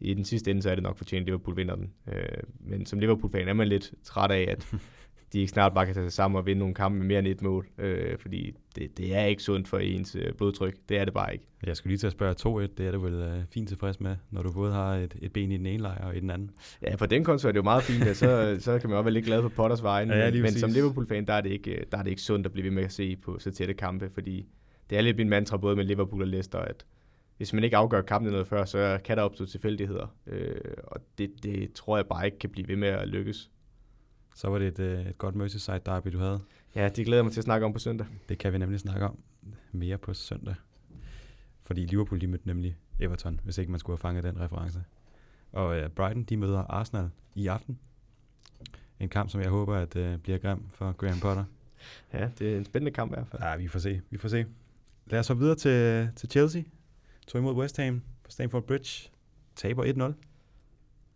i den sidste ende, så er det nok fortjent, at Liverpool vinder den. Øh, men som Liverpool-fan er man lidt træt af, at de ikke snart bare kan tage sig sammen og vinde nogle kampe med mere end et mål, øh, fordi det, det er ikke sundt for ens øh, blodtryk. Det er det bare ikke. Jeg skulle lige til at spørge 2-1. Det er du vel øh, fint tilfreds med, når du både har et, et ben i den ene lejr og i den anden? Ja, på den konto er det jo meget fint, at så, så kan man også være lidt glad for Potters vejen. Ja, men, men som Liverpool-fan, der er, det ikke, der er det ikke sundt at blive ved med at se på så tætte kampe, fordi det er lidt min mantra både med Liverpool og Leicester, at hvis man ikke afgør kampen noget før, så kan der opstå tilfældigheder. Øh, og det, det tror jeg bare ikke kan blive ved med at lykkes. Så var det et, øh, et godt Merseyside derby, du havde. Ja, det glæder mig til at snakke om på søndag. Det kan vi nemlig snakke om mere på søndag. Fordi Liverpool de mødte nemlig Everton, hvis ikke man skulle have fanget den reference. Og uh, Brighton de møder Arsenal i aften. En kamp, som jeg håber at uh, bliver grim for Graham Potter. Ja, det er en spændende kamp i hvert fald. Ja, vi får se. Vi får se. Lad os så videre til, til Chelsea. Tog imod West Ham på Stamford Bridge. Taber 1-0.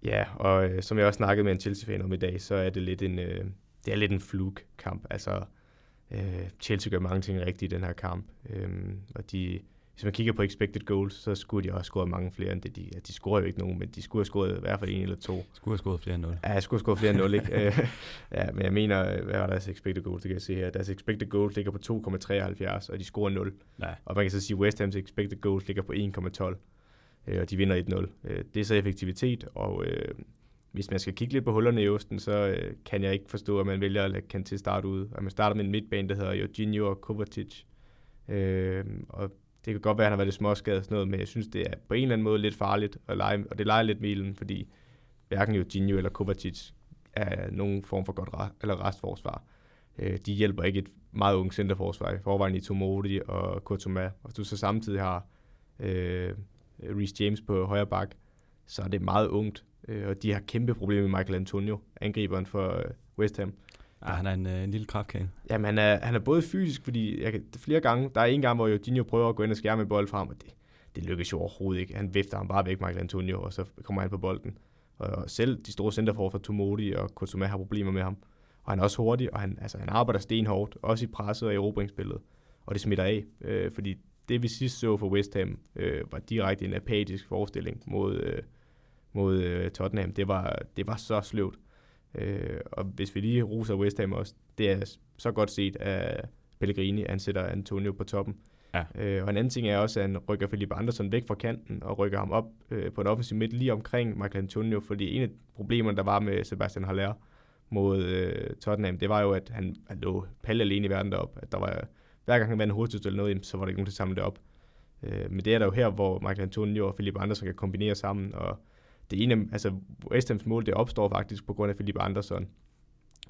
Ja, og øh, som jeg også snakkede med en Chelsea-fan om i dag, så er det lidt en, øh, det er lidt en fluk-kamp. Altså, øh, Chelsea gør mange ting rigtigt i den her kamp, øh, og de, hvis man kigger på expected goals, så skulle de også have scoret mange flere end det. De, ja, de scorer jo ikke nogen, men de skulle have scoret i hvert fald en eller to. Skulle have scoret flere end 0. Ja, jeg skulle have scoret flere end 0, ikke? Øh, ja, men jeg mener, hvad var deres expected goals, det kan jeg se her. Deres expected goals ligger på 2,73, og de scorer 0. Ja. Og man kan så sige, at West Ham's expected goals ligger på 1,12 øh, og de vinder 1-0. Øh, det er så effektivitet, og øh, hvis man skal kigge lidt på hullerne i osten, så øh, kan jeg ikke forstå, at man vælger at lade til starte ud. At man starter med en midtbane, der hedder Jorginho og Kovacic. Øh, og det kan godt være, at han har været lidt småskadet og sådan noget, men jeg synes, det er på en eller anden måde lidt farligt at lege, og det leger lidt milen, fordi hverken Jorginho eller Kovacic er nogen form for godt re- eller restforsvar. Øh, de hjælper ikke et meget ungt centerforsvar i forvejen i Tomodi og Kotoma, og du så samtidig har øh, Reece James på højre bak, så er det meget ungt. Øh, og de har kæmpe problemer med Michael Antonio, angriberen for øh, West Ham. Ja, han er en, øh, en lille kraftkane. Jamen, han er, han er både fysisk, fordi jeg kan, flere gange, der er en gang, hvor Jorginho prøver at gå ind og skære med bold frem, og det, det lykkes jo overhovedet ikke. Han vifter ham bare væk, Michael Antonio, og så kommer han på bolden. Og selv de store centerfor for Tomodi og Kotoma har problemer med ham. Og han er også hurtig, og han, altså, han arbejder stenhårdt, også i presset og i erobringsspillet. Og det smitter af, øh, fordi det vi sidst så for West Ham, øh, var direkte en apatisk forestilling mod, øh, mod øh, Tottenham. Det var, det var så sløvt. Øh, og hvis vi lige roser West Ham også, det er så godt set af Pellegrini, han sætter Antonio på toppen. Ja. Øh, og en anden ting er også, at han rykker Felipe Andersen væk fra kanten og rykker ham op øh, på en offensiv midt lige omkring Michael Antonio, fordi en af problemerne, der var med Sebastian Haller mod øh, Tottenham, det var jo, at han, han lå palle alene i verden derop. At der var hver gang han vandt hovedstød eller noget, så var der ikke nogen til at samle det op. Øh, men det er der jo her, hvor Michael Antonio og Philip Andersen kan kombinere sammen, og det ene, altså West Ham's mål, det opstår faktisk på grund af Philip Andersen,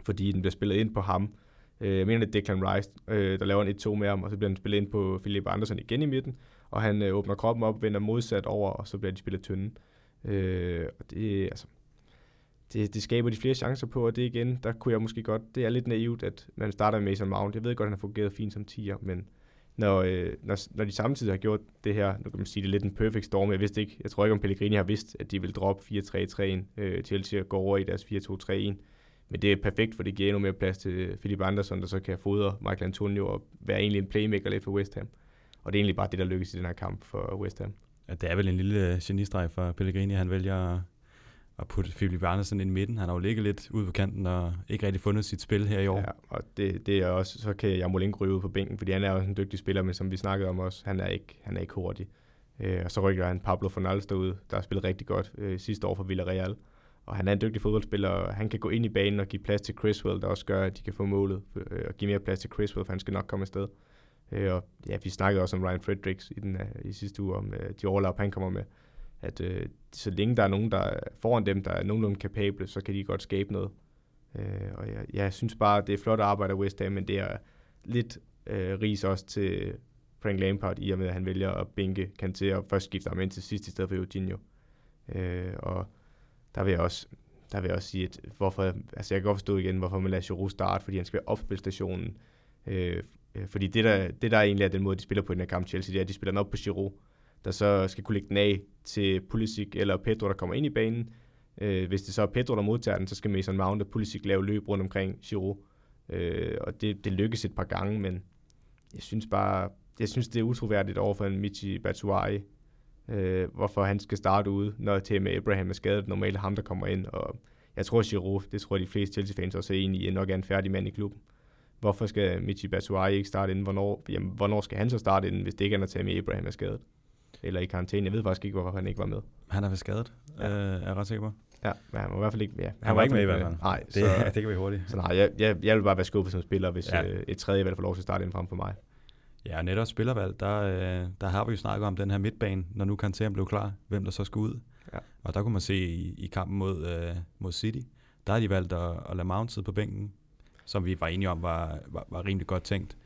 fordi den bliver spillet ind på ham. Øh, jeg mener, det er Declan Rice, øh, der laver en 1-2 med ham, og så bliver den spillet ind på Philip Andersen igen i midten, og han øh, åbner kroppen op, vender modsat over, og så bliver de spillet tynde. Øh, og det, altså, det, det skaber de flere chancer på, og det igen, der kunne jeg måske godt, det er lidt naivt, at man starter med Mason Mount. Jeg ved godt, at han har fungeret fint som tiger, men når, øh, når, når de samtidig har gjort det her, nu kan man sige, det er lidt en perfect storm, jeg vidste ikke, jeg tror ikke, om Pellegrini har vidst, at de vil droppe 4-3-3'en, øh, Chelsea gå over i deres 4-2-3-1, men det er perfekt, for det giver endnu mere plads til Philip Anderson, der så kan fodre Michael Antonio og være egentlig en playmaker lidt for West Ham. Og det er egentlig bare det, der lykkes i den her kamp for West Ham. Ja, det er vel en lille genistreg for Pellegrini, han vælger at putte Philip Andersen ind i midten. Han har jo ligget lidt ude på kanten og ikke rigtig fundet sit spil her i år. Ja, og det, det er også, så kan Jamolin ryge ud på bænken, fordi han er også en dygtig spiller, men som vi snakkede om også, han er ikke, han er ikke hurtig. Øh, og så rykker han Pablo Fornals derude, der har spillet rigtig godt øh, sidste år for Villarreal. Og han er en dygtig fodboldspiller, og han kan gå ind i banen og give plads til Criswell, der også gør, at de kan få målet, øh, og give mere plads til Criswell, for han skal nok komme afsted. Øh, og ja, vi snakkede også om Ryan Fredericks i, den, øh, i sidste uge, om øh, de overlap, han kommer med at øh, så længe der er nogen, der er foran dem, der er nogenlunde kapable, så kan de godt skabe noget. Øh, og jeg, jeg synes bare, det er flot arbejde af West Ham, men det er lidt øh, ris også til Frank Lampard, i og med, at han vælger at bænke Kanté og først skifte ham ind til sidst i stedet for Eugenio. Øh, og der vil jeg også der vil jeg også sige, at hvorfor, altså jeg kan godt forstå igen, hvorfor man lader Giroud starte, fordi han skal være opspilstationen. Øh, øh, fordi det der, det der egentlig er den måde, de spiller på i den her kamp Chelsea, det er, at de spiller den op på Giroud der så skal kunne lægge den af til Pulisic eller Pedro, der kommer ind i banen. Øh, hvis det så er Pedro, der modtager den, så skal Mason Mount og Pulisic lave løb rundt omkring Giroud. Øh, og det, det lykkes et par gange, men jeg synes bare, jeg synes, det er utroværdigt over for en Michi Batshuayi, øh, hvorfor han skal starte ude, når til med Abraham er skadet. Normalt ham, der kommer ind, og jeg tror, Giroud, det tror jeg, de fleste Chelsea-fans også er enige i, nok er en færdig mand i klubben. Hvorfor skal Michi Batshuayi ikke starte inden? Hvornår, jamen, hvornår skal han så starte inden, hvis det ikke er, når Tammy Abraham er skadet? Eller i karantæne. Jeg ved faktisk ikke, hvorfor han ikke var med. Han er ved skadet, ja. øh, er jeg ret sikker på. Ja, men han var i hvert fald ikke. Ja, han, han var ikke med i hvert fald. Nej, det, så, ja, det kan vi hurtigt. Så nej, jeg, jeg, jeg vil bare være skuffet som spiller, hvis ja. øh, et tredje valg får lov til at starte ind frem for mig. Ja, netop spillervalg, der, øh, der har vi jo snakket om den her midtbane, når nu Kanté blev klar, hvem der så skulle ud. Ja. Og der kunne man se i, i kampen mod, øh, mod City, der har de valgt at, at lade Mount sidde på bænken, som vi var enige om var, var, var rimelig godt tænkt.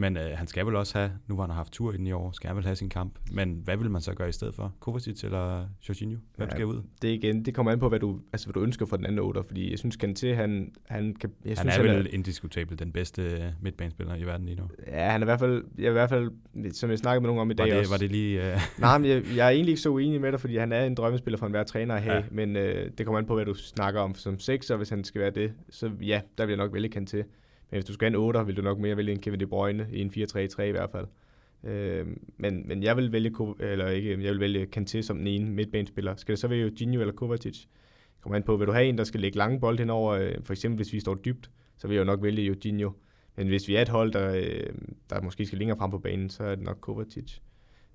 Men øh, han skal vel også have, nu hvor han har haft tur i den i år, skal han vel have sin kamp. Men hvad vil man så gøre i stedet for? Kovacic eller Jorginho? Hvem ja, skal ud? Det igen, det kommer an på, hvad du, altså, hvad du ønsker for den anden otter, fordi jeg synes, Kanté, han, han kan... Jeg han synes, er vel er, indiskutabel den bedste øh, midtbanespiller i verden lige nu. Ja, han er i hvert fald, jeg i hvert fald som jeg snakkede med nogen om i dag var det, også. Var det lige... Uh... Nej, men jeg, jeg, er egentlig ikke så uenig med dig, fordi han er en drømmespiller for enhver træner at have, ja. men øh, det kommer an på, hvad du snakker om som sekser, hvis han skal være det. Så ja, der vil jeg nok vælge Kanté. Men hvis du skal have en 8, vil du nok mere vælge en Kevin De Bruyne i en 4-3-3 i hvert fald. Øh, men, men jeg vil vælge, eller ikke, jeg vil vælge Kanté som den ene midtbanespiller. Skal det så være Eugenio eller Kovacic? Kommer an på, vil du have en, der skal lægge lange bold henover, øh, for eksempel hvis vi står dybt, så vil jeg jo nok vælge Eugenio. Men hvis vi er et hold, der, øh, der måske skal længere frem på banen, så er det nok Kovacic.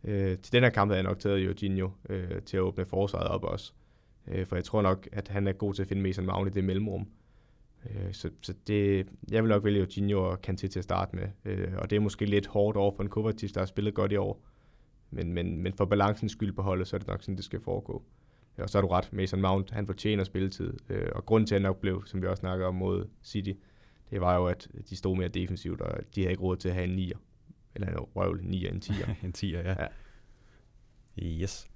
Øh, til den her kamp havde jeg nok taget Eugenio øh, til at åbne forsvaret op også. Øh, for jeg tror nok, at han er god til at finde Mason Mount i det mellemrum. Øh, så, så det, jeg vil nok vælge Eugenio og Kanté til at starte med. Øh, og det er måske lidt hårdt over for en Kovacic, der har spillet godt i år. Men, men, men for balancens skyld på holdet, så er det nok sådan, det skal foregå. Og så er du ret, Mason Mount, han fortjener spilletid. Øh, og grunden til, at han nok blev, som vi også snakkede om mod City, det var jo, at de stod mere defensivt, og de havde ikke råd til at have en nier. Eller en røvl, en nier, en tier. en tier, ja. ja. Yes.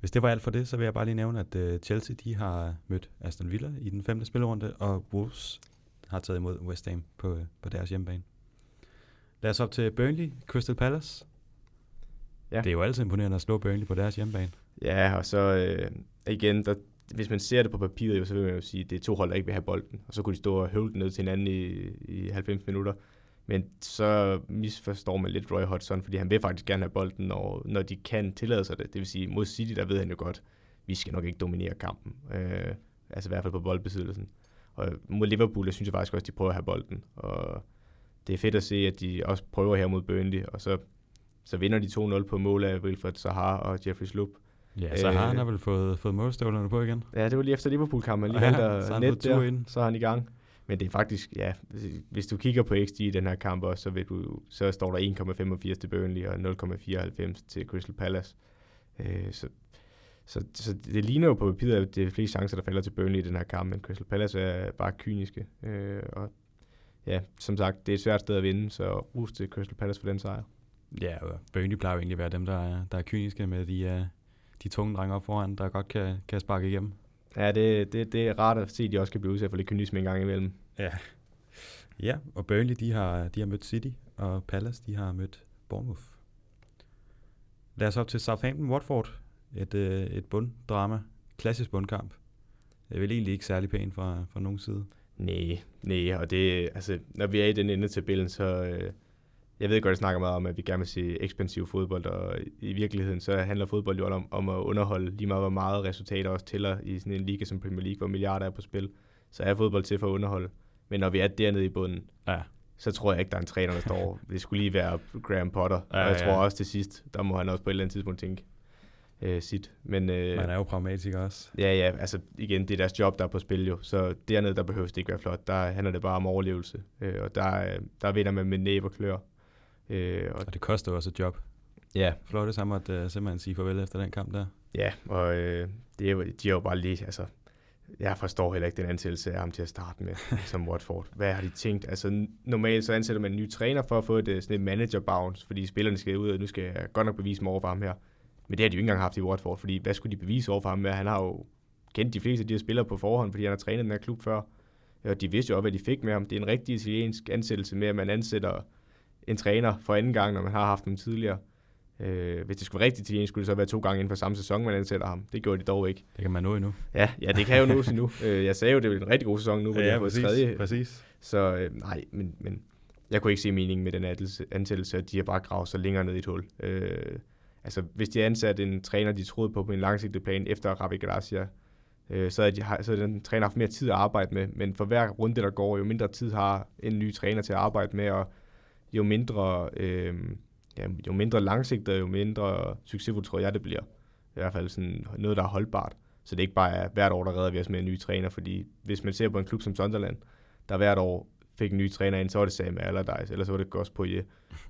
Hvis det var alt for det, så vil jeg bare lige nævne, at uh, Chelsea de har mødt Aston Villa i den femte spillerunde, og Wolves har taget imod West Ham på, på deres hjemmebane. Lad os op til Burnley, Crystal Palace. Ja. Det er jo altid imponerende at slå Burnley på deres hjemmebane. Ja, og så øh, igen, der, hvis man ser det på papiret, så vil man jo sige, at det er to hold, der ikke vil have bolden. Og så kunne de stå og høvle den ned til hinanden i, i 90 minutter. Men så misforstår man lidt Roy Hodgson, fordi han vil faktisk gerne have bolden, når, når de kan tillade sig det. Det vil sige, mod City, der ved han jo godt, vi skal nok ikke dominere kampen. Øh, altså i hvert fald på boldbesiddelsen. Og mod Liverpool, der synes jeg faktisk også, de prøver at have bolden. Og det er fedt at se, at de også prøver her mod Burnley, og så, så vinder de 2-0 på mål af Wilfred Sahar og Jeffrey Slup. Ja, så har han har vel fået, fået målstøvlerne på igen. Ja, det var lige efter Liverpool-kampen. Lige ja, så, net der, ind. så er han i gang. Men det er faktisk, ja, hvis du kigger på XG i den her kamp også, så, vil du, så står der 1,85 til Burnley og 0,94 til Crystal Palace. Øh, så, så, så det ligner jo på papiret, at det er flere chancer, der falder til Burnley i den her kamp, men Crystal Palace er bare kyniske. Øh, og ja, som sagt, det er et svært sted at vinde, så rus til Crystal Palace for den sejr. Ja, og Burnley plejer jo egentlig at være dem, der er, der er kyniske med de, uh, de tunge drenge op foran, der godt kan, kan sparke igennem. Ja, det, det, det er rart at se, at de også kan blive udsat for lidt kynisme en gang imellem. Ja. Ja, og Burnley, de har, de har mødt City, og Palace, de har mødt Bournemouth. Lad os op til Southampton-Watford. Et, øh, et bunddrama. Klassisk bundkamp. Det er vel egentlig ikke særlig pænt fra, fra nogen side. Nej, nej, og det, altså, når vi er i den ende tabellen, så, øh, jeg ved godt, at jeg snakker meget om, at vi gerne vil se ekspansiv fodbold, og i virkeligheden så handler fodbold jo om, om at underholde lige meget, hvor meget resultater også tæller i sådan en liga som Premier League, hvor milliarder er på spil. Så er fodbold til for at underholde. Men når vi er dernede i bunden, Ja. så tror jeg ikke, der er en træner, der står. Det skulle lige være Graham Potter. Ja, og jeg ja. tror også til sidst, der må han også på et eller andet tidspunkt tænke øh, sit. Men øh, Man er jo pragmatiker også. ja, ja, altså igen, det er deres job, der er på spil jo. Så dernede, der behøves det ikke være flot. Der handler det bare om overlevelse. Øh, og der, øh, der vinder man med næb og klør. Øh, og Og det koster også et job. ja, Flot det samme at uh, simpelthen sige farvel efter den kamp der. Ja, og øh, det er, de er jo bare lige, altså, jeg forstår heller ikke den ansættelse af ham til at starte med, som Watford. Hvad har de tænkt? Altså, normalt så ansætter man en ny træner for at få et, øh, sådan et manager bounce, fordi spillerne skal ud, og nu skal jeg godt nok bevise mig over for ham her. Men det har de jo ikke engang haft i Watford, fordi hvad skulle de bevise over for ham med? Han har jo kendt de fleste af de her spillere på forhånd, fordi han har trænet den her klub før. Og de vidste jo også, hvad de fik med ham. Det er en rigtig italiensk ansættelse med, at man ansætter en træner for anden gang, når man har haft dem tidligere. Øh, hvis det skulle være rigtig italiensk, skulle det så være to gange inden for samme sæson, man ansætter ham. Det gjorde de dog ikke. Det kan man nå endnu. Ja, ja det kan jo nås endnu. Øh, jeg sagde jo, det var en rigtig god sæson nu, hvor de har fået tredje. præcis. Så øh, nej, men, men jeg kunne ikke se meningen med den ansættelse- at de har bare gravet sig længere ned i et hul. Øh, altså, hvis de har ansat en træner, de troede på på en langsigtet plan efter Ravi Gracia, øh, så, er de, så den træner haft mere tid at arbejde med. Men for hver runde, der går, jo mindre tid har en ny træner til at arbejde med, og jo mindre, øh, ja, jo mindre langsigtet, jo mindre succesfuldt tror jeg, det bliver. I hvert fald sådan noget, der er holdbart. Så det er ikke bare er hvert år, der redder vi os med en ny træner, fordi hvis man ser på en klub som Sunderland, der hvert år fik en ny træner ind, så var det Sam Allardyce, eller så var det Gus Poirier.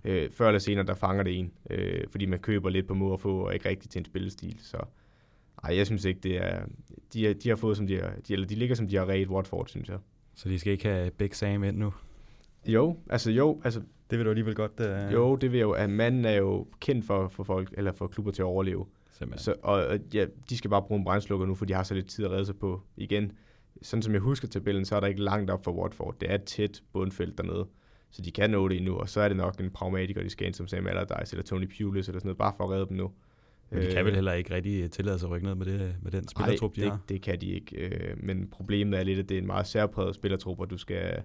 Øh, før eller senere, der fanger det en, øh, fordi man køber lidt på må og få, og ikke rigtig til en spillestil. Så ej, jeg synes ikke, det er... De, er, de har fået, som de har... De, eller de ligger, som de har ret Watford, synes jeg. Så de skal ikke have Big Sam ind nu. Jo, altså jo, altså Det vil du alligevel godt... Uh, jo, det vil jo, at manden er jo kendt for, for folk, eller for klubber til at overleve. Simpelthen. Så, og, og ja, de skal bare bruge en brændslukker nu, for de har så lidt tid at redde sig på. Igen, sådan som jeg husker tabellen, så er der ikke langt op for Watford. Det er tæt bundfelt dernede. Så de kan nå det endnu, og så er det nok en pragmatiker, de skal ind som Sam Allardyce eller Tony Pulis eller sådan noget, bare for at redde dem nu. Men de kan vel heller ikke rigtig tillade sig at rykke ned med, det, med den spillertrup, de det, har. det kan de ikke. Øh, men problemet er lidt, at det er en meget særpræget spillertrup, og du skal,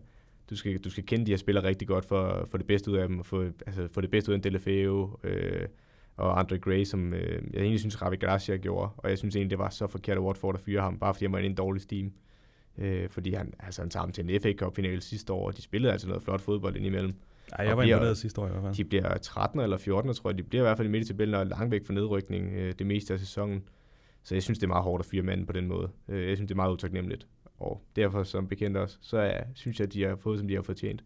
du skal, du skal kende de her spillere rigtig godt for få det bedste ud af dem, og få, altså, få det bedste ud af en Delafeo øh, og Andre Gray, som øh, jeg egentlig synes, Ravi Gracia gjorde, og jeg synes egentlig, det var så forkert at Watford at fyre ham, bare fordi han var i en dårlig steam. Øh, fordi han, altså, han tager ham til en FA Cup-finale sidste år, og de spillede altså noget flot fodbold indimellem. Ej, jeg var imponeret sidste år i hvert fald. De bliver 13 eller 14, tror jeg. De bliver i hvert fald midt i tabellen og langt væk fra nedrykning øh, det meste af sæsonen. Så jeg synes, det er meget hårdt at fyre manden på den måde. Øh, jeg synes, det er meget utaknemmeligt. Og derfor, som bekendt også, så er, synes jeg, at de har fået, som de har fortjent.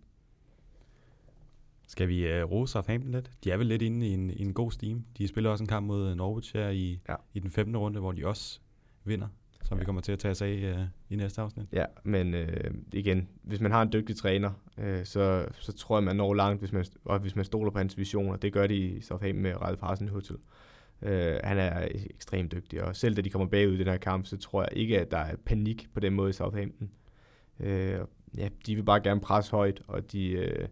Skal vi uh, rose Southampton lidt? De er vel lidt inde i en, i en god steam. De spiller også en kamp mod Norwich her i, Ja. i den 15. runde, hvor de også vinder, som ja. vi kommer til at tage os af uh, i næste afsnit. Ja, men øh, igen, hvis man har en dygtig træner, øh, så, så tror jeg, man når langt, hvis man, og hvis man stoler på hans visioner. Det gør de i Southampton med Ralf Hasenhüttl. Øh, han er ekstremt dygtig, og selv da de kommer bagud i den her kamp, så tror jeg ikke, at der er panik på den måde i Southampton. Øh, ja, de vil bare gerne presse højt, og de, øh,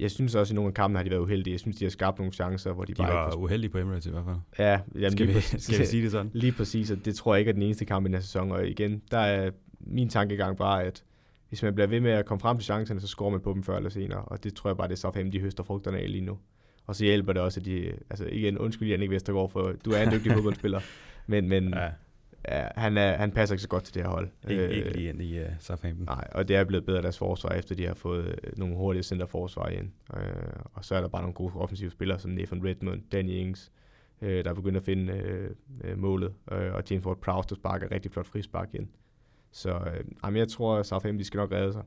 jeg synes også, at i nogle af kampene har de været uheldige. Jeg synes, de har skabt nogle chancer, hvor de, De bare var ikke uheldige på Emirates i hvert fald. Ja, jamen, Skal vi, præcis. skal vi sige det sådan? Lige præcis, og det tror jeg ikke er den eneste kamp i den her sæson. Og igen, der er min tankegang bare, at hvis man bliver ved med at komme frem til chancerne, så scorer man på dem før eller senere. Og det tror jeg bare, det er Southampton, de høster frugterne af lige nu. Og så hjælper det også, at de... Altså igen, undskyld Jannik Vestergaard, for du er en dygtig fodboldspiller. Men, men Ja, ja. Han, er, han passer ikke så godt til det her hold. ikke, Øh, ikke lige ind i uh, Southampton. Nej, og det er blevet bedre deres forsvar, efter de har fået øh, nogle hurtige centerforsvar igen. Øh, og så er der bare nogle gode offensive spillere, som Nathan Redmond, Danny Ings, øh, der er begyndt at finde øh, øh, målet, øh, og James Ward-Prowse, der sparker rigtig flot frispark igen. Så øh, jamen, jeg tror, at Southampton de skal nok redde sig.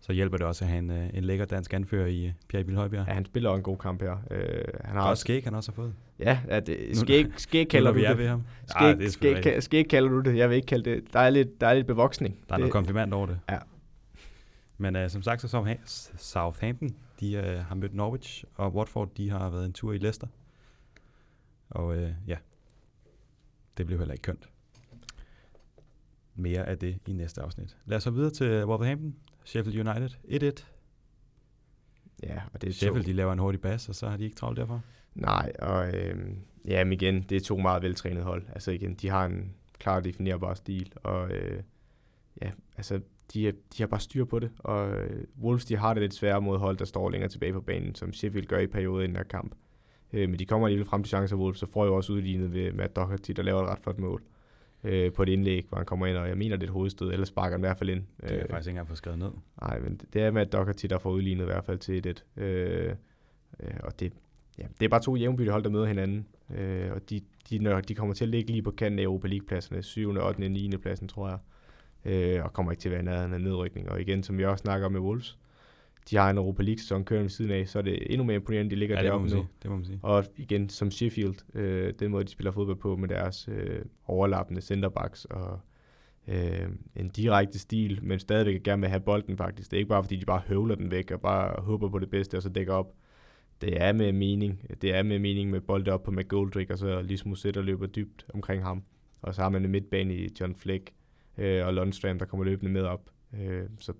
Så hjælper det også at have en, uh, en lækker dansk anfører i uh, Pierre Emil Højbjerg. Ja, han spiller også en god kamp her. Øh, han har også skæg, han også har fået. Ja, ja Nu- skæg, skæg kalder du vi det. ved ham. Skæg, Ah, det er skæg, skæg, skæg kalder du det. Jeg vil ikke kalde det. Der er lidt, der er lidt bevoksning. Der er det, noget konfirmand over det. Ja. Men uh, som sagt, så Southa- Southampton, de uh, har mødt Norwich, og Watford, de har været en tur i Leicester. Og uh, ja, det blev heller ikke kønt. Mere af det i næste afsnit. Lad os så videre til Wolverhampton, Sheffield United 1-1. Ja, og det er Sheffield, to... de laver en hurtig bas, og så har de ikke travlt derfor? Nej, og øh, ja, men igen, det er to meget veltrænede hold. Altså igen, de har en klar definerbar stil, og øh, ja, altså de, de har bare styr på det, og øh, Wolves de har det lidt sværere mod hold, der står længere tilbage på banen, som Sheffield gør i perioden i den her kamp. Øh, men de kommer alligevel frem til chancer, Wolves, så får jo også udlignet ved Matt Doherty, der laver et ret flot mål øh, på et indlæg, hvor han kommer ind, og jeg mener, det er et hovedstød, eller sparker han i hvert fald ind. Det er jeg øh, faktisk ikke engang fået skrevet ned. Nej, men det er Matt Doherty, der får udlignet i hvert fald til et. Øh, øh, og det, ja, det er bare to jævnbytte hold, der møder hinanden, øh, og de, de, når de kommer til at ligge lige på kanten af Europa League-pladserne, 7., 8., 9. pladsen, tror jeg øh, og kommer ikke til at være nærheden af nedrykning. Og igen, som vi også snakker med Wolves, de har en Europa League-sæson kørende ved siden af, så er det endnu mere imponerende, de ligger ja, deroppe nu. Det må man sige. Og igen, som Sheffield, øh, den måde, de spiller fodbold på med deres øh, overlappende centerbacks og øh, en direkte stil, men stadigvæk gerne vil have bolden faktisk. Det er ikke bare, fordi de bare høvler den væk og bare håber på det bedste og så dækker op. Det er med mening. Det er med mening med bolden op på McGoldrick, og så ligesom Musetta løber dybt omkring ham. Og så har man en midtbane i John Fleck, øh, og Lundstrøm, der kommer løbende med op. Øh, så,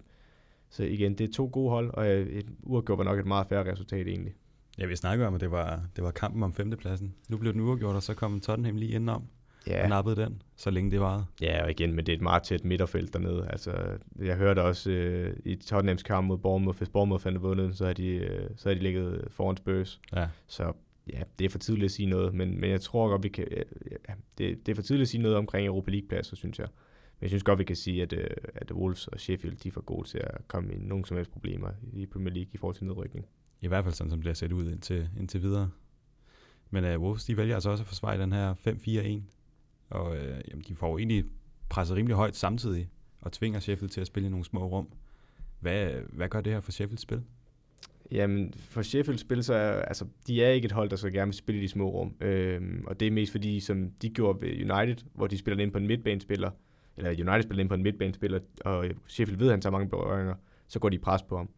så igen, det er to gode hold, og et uafgjort var nok et meget færre resultat egentlig. Ja, vi snakkede om, at det var, det var kampen om femtepladsen. Nu blev den uafgjort, og så kom Tottenham lige indenom ja. og nappede den, så længe det varede. Ja, og igen, men det er et meget tæt midterfelt dernede. Altså, jeg hørte også øh, i Tottenhams kamp mod Bournemouth, hvis Bournemouth fandt vundet, så har de, øh, så har de ligget foran Spurs. Ja. Så ja, det er for tidligt at sige noget, men, men jeg tror godt, vi kan... Ja, det, det er for tidligt at sige noget omkring Europa League-pladser, synes jeg. Men jeg synes godt, vi kan sige, at, øh, at Wolves og Sheffield de er for gode til at komme i nogen som helst problemer i Premier League i forhold til nedrykning. I hvert fald sådan, som det har set ud indtil, indtil videre. Men uh, Wolves, de vælger altså også at forsvare den her 5-4-1. Og uh, jamen, de får jo egentlig presset rimelig højt samtidig, og tvinger Sheffield til at spille i nogle små rum. Hvad, hvad gør det her for Sheffields spil? Jamen, for Sheffield spil, så er, altså, de er ikke et hold, der så gerne vil spille i de små rum. Øhm, og det er mest fordi, som de gjorde ved United, hvor de spiller ind på en midtbanespiller, eller United spiller ind på en midtbanespiller, og Sheffield ved, at han tager mange berøringer, så går de pres på ham.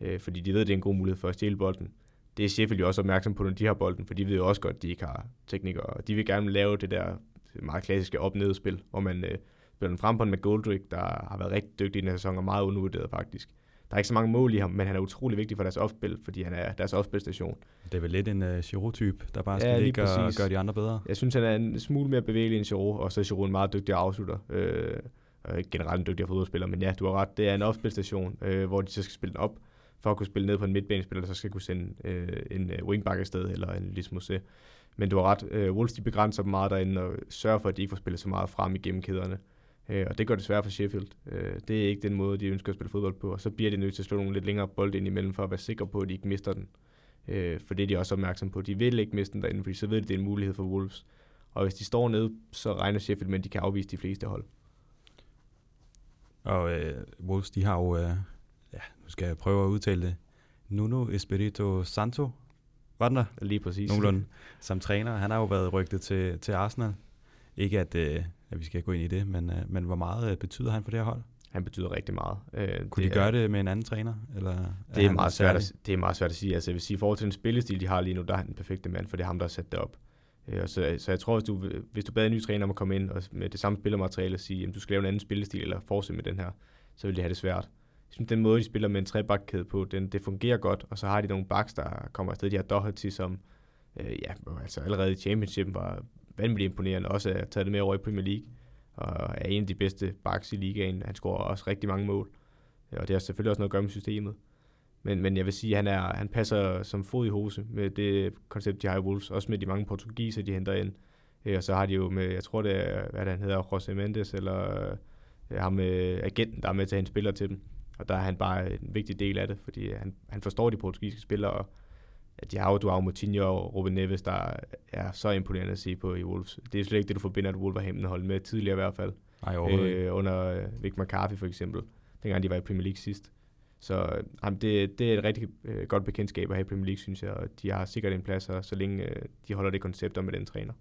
Øh, fordi de ved, at det er en god mulighed for at stjæle bolden. Det er Sheffield jo også opmærksom på, når de har bolden, for de ved jo også godt, at de ikke har teknikere, og de vil gerne lave det der meget klassiske op spil hvor man øh, spiller den frem på med Goldrick, der har været rigtig dygtig i den her sæson, og meget undervurderet faktisk. Der er ikke så mange mål i ham, men han er utrolig vigtig for deres opspil, fordi han er deres opspilstation. Det er vel lidt en uh, Giroud-type, der bare skal ja, ligge og gøre de andre bedre. Jeg synes, han er en smule mere bevægelig end Giroud, og så er Giroud en meget dygtig afslutter. Øh, og generelt en dygtig fodboldspiller, men ja, du har ret. Det er en opspilstation, øh, hvor de så skal spille den op, for at kunne spille ned på en midtbanespiller, så skal kunne sende øh, en øh, wingback afsted, eller en Lismose. Men du har ret. Øh, Wolves de begrænser dem meget derinde, og sørger for, at de ikke får spillet så meget frem igennem kæderne. Øh, og det gør det svært for Sheffield. Øh, det er ikke den måde, de ønsker at spille fodbold på. Og så bliver de nødt til at slå nogle lidt længere bolde ind imellem, for at være sikre på, at de ikke mister den. Øh, for det er de også opmærksom på. De vil ikke miste den derinde, fordi så ved de, det er en mulighed for Wolves. Og hvis de står nede, så regner Sheffield med, at de kan afvise de fleste hold. Og øh, Wolves, de har jo, øh, ja, nu skal jeg prøve at udtale det, Nuno Espirito Santo, var den der? Lige præcis. Nogenlunde, som træner. Han har jo været rygtet til, til Arsenal. Ikke at, øh, at vi skal gå ind i det, men, øh, men hvor meget øh, betyder han for det her hold? Han betyder rigtig meget. Øh, Kunne det de gøre det med en anden træner? Eller det, er, er meget svært at, det er meget svært at sige. Altså, jeg vil sige, i forhold til den spillestil, de har lige nu, der er han den perfekte mand, for det er ham, der har sat det op. Øh, så, så jeg tror, hvis du, hvis du bad en ny træner om at komme ind og med det samme spillermateriale og sige, at du skal lave en anden spillestil eller fortsætte med den her, så vil de have det svært. Jeg synes, den måde, de spiller med en trebakkæde på, den, det fungerer godt, og så har de nogle backs, der kommer afsted. De har Doherty, som øh, ja, altså allerede i Championship var vanvittigt imponerende, også at tage det med over i Premier League, og er en af de bedste backs i ligaen. Han scorer også rigtig mange mål, øh, og det har selvfølgelig også noget at gøre med systemet. Men, men jeg vil sige, at han, er, han passer som fod i hose med det koncept, de har i Wolves, også med de mange portugiser, de henter ind. Øh, og så har de jo med, jeg tror det er, hvad han hedder, José Mendes, eller øh, ham med agenten, der er med til at hente spillere til dem. Og der er han bare en vigtig del af det, fordi han, han forstår de portugisiske spillere, og at de har jo Duau Moutinho og Ruben Neves, der er så imponerende at se på i Wolves. Det er slet ikke det, du forbinder et Wolverhampton-hold med tidligere i hvert fald. Nej, øh, under øh, Vic McCarthy for eksempel, dengang de var i Premier League sidst. Så jamen, det, det er et rigtig øh, godt bekendtskab at have i Premier League, synes jeg, og de har sikkert en plads her, så længe øh, de holder det koncept om med den træner.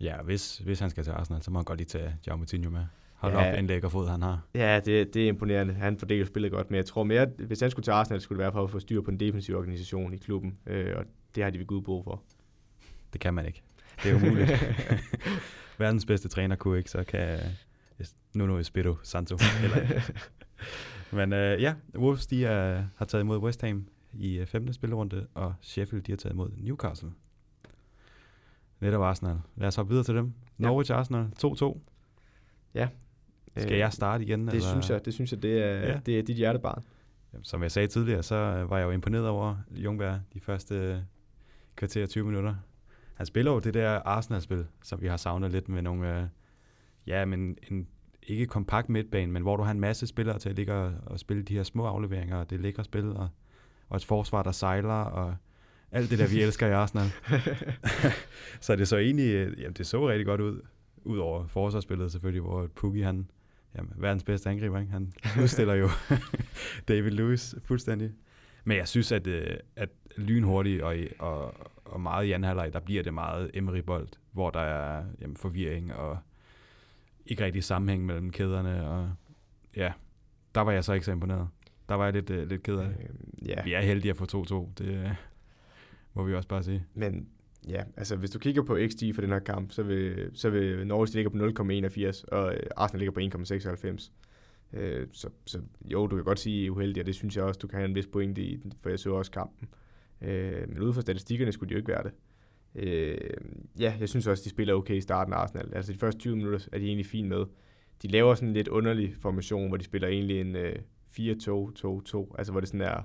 Ja, hvis, hvis han skal til Arsenal, så må han godt lige tage Jaume Moutinho med. Hold ja, op, en lækker fod han har. Ja, det, det er imponerende. Han fordeler spillet godt, men jeg tror mere, at hvis han skulle til Arsenal, skulle det være for at få styr på en defensiv organisation i klubben, øh, og det har de ved Gud brug for. Det kan man ikke. Det er umuligt. Verdens bedste træner kunne ikke, så kan Nuno Espirito Santo. Eller, Men øh, ja, Wolves de er, har taget imod West Ham i øh, 15. spillerunde, og Sheffield de har taget imod Newcastle. Netop Arsenal. Lad os hoppe videre til dem. Ja. Norwich Arsenal 2-2. Ja. Skal jeg starte igen? Det synes jeg, det synes jeg, det er, Ja. det er dit hjertebarn. Som jeg sagde tidligere, så øh, var jeg jo imponeret over Jungberg de første øh, kvarter 20 minutter. Han spiller jo det der Arsenal-spil, som vi har savnet lidt med nogle, øh, ja, men en ikke kompakt midtbane, men hvor du har en masse spillere til at ligge og, og spille de her små afleveringer, og det er lækre spil, og, og et forsvar, der sejler, og alt det der, vi elsker i Arsenal. så det så egentlig, øh, jamen det så rigtig godt ud, ud over forsvarsspillet selvfølgelig, hvor Pukki, han, jamen, verdens bedste angriber, ikke? han udstiller jo David Lewis fuldstændig. Men jeg synes, at, øh, at lynhurtigt og, og, og meget i anden halvleg, der bliver det meget Emery-bold, hvor der er jamen, forvirring og ikke rigtig sammenhæng mellem kæderne. Og ja, der var jeg så ikke så imponeret. Der var jeg lidt, øh, lidt ked af det. Øh, ja, Vi er heldige at få 2-2, det øh, må vi også bare sige. men ja, altså hvis du kigger på XG for den her kamp, så vil, så vil Norwich ligger på 0,81, og øh, Arsenal ligger på 1,96. Øh, så, så jo, du kan godt sige, uheldigt, uheldig, og det synes jeg også, du kan have en vis pointe i, for jeg så også kampen. Øh, men ud fra statistikkerne skulle de jo ikke være det. Øh, ja, jeg synes også, de spiller okay i starten af Arsenal. Altså de første 20 minutter er de egentlig fint med. De laver sådan en lidt underlig formation, hvor de spiller egentlig en øh, 4-2-2-2, altså hvor det sådan er,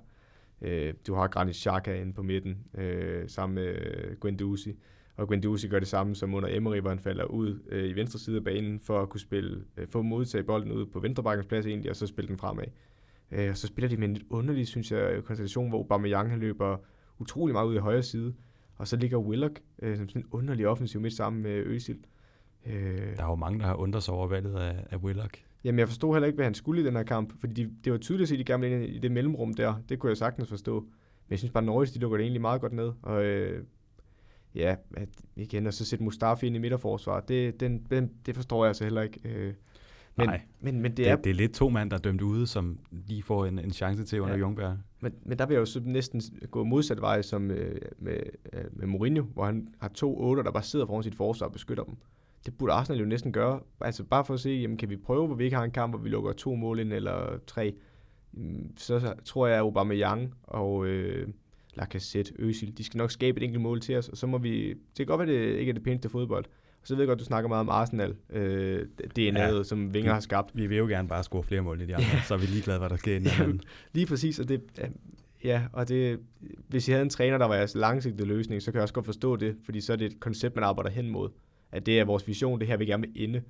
øh, du har Granit Xhaka inde på midten, øh, sammen med Guendouzi, og Guendouzi gør det samme som under Emery, hvor han falder ud øh, i venstre side af banen for at kunne spille, øh, få modtage bolden ud på venstrebakkens plads egentlig, og så spille den fremad. Øh, og så spiller de med en lidt underlig, synes jeg, konstellation, hvor Aubameyang han løber utrolig meget ud i højre side, og så ligger Willock øh, som sådan en underlig offensiv midt sammen med Øsil. Øh, Der er jo mange, der har undret sig over valget af, af Willock. Jamen, jeg forstod heller ikke, hvad han skulle i den her kamp, fordi de, det var tydeligt at de gerne ville ind i det mellemrum der. Det kunne jeg sagtens forstå. Men jeg synes bare, at Norwich, de lukker det egentlig meget godt ned. Og øh, ja, at, igen, og så sætte Mustafi ind i midterforsvar, det, den, den, det forstår jeg altså heller ikke. Øh, men, Nej. men, men, det Det er, det, er lidt to mand, der er dømt ude, som lige får en, en chance til under ja. Jungberg. men, men der vil jeg jo så næsten gå modsat vej som øh, med, øh, med Mourinho, hvor han har to otter, der bare sidder foran sit forsvar og beskytter dem. Det burde Arsenal jo næsten gøre. Altså bare for at se, jamen, kan vi prøve, hvor vi ikke har en kamp, hvor vi lukker to mål ind, eller tre. Så, så tror jeg, at Aubameyang og øh, Lacazette, Özil, de skal nok skabe et enkelt mål til os, og så må vi... Det kan godt være, det ikke er det pæneste fodbold. Og så ved jeg godt, du snakker meget om Arsenal, øh, DNA'et, ja. Ja. som Wenger har skabt. Vi vil jo gerne bare score flere mål i de andre, Ja. så er vi ligeglade, hvad der sker inden. Men Lige præcis, og det, ja, og det, hvis jeg havde en træner, der var jeres langsigtede løsning, så kan jeg også godt forstå det, fordi så er det et koncept, man arbejder hen mod. At det er vores vision, det her vi gerne vil ende.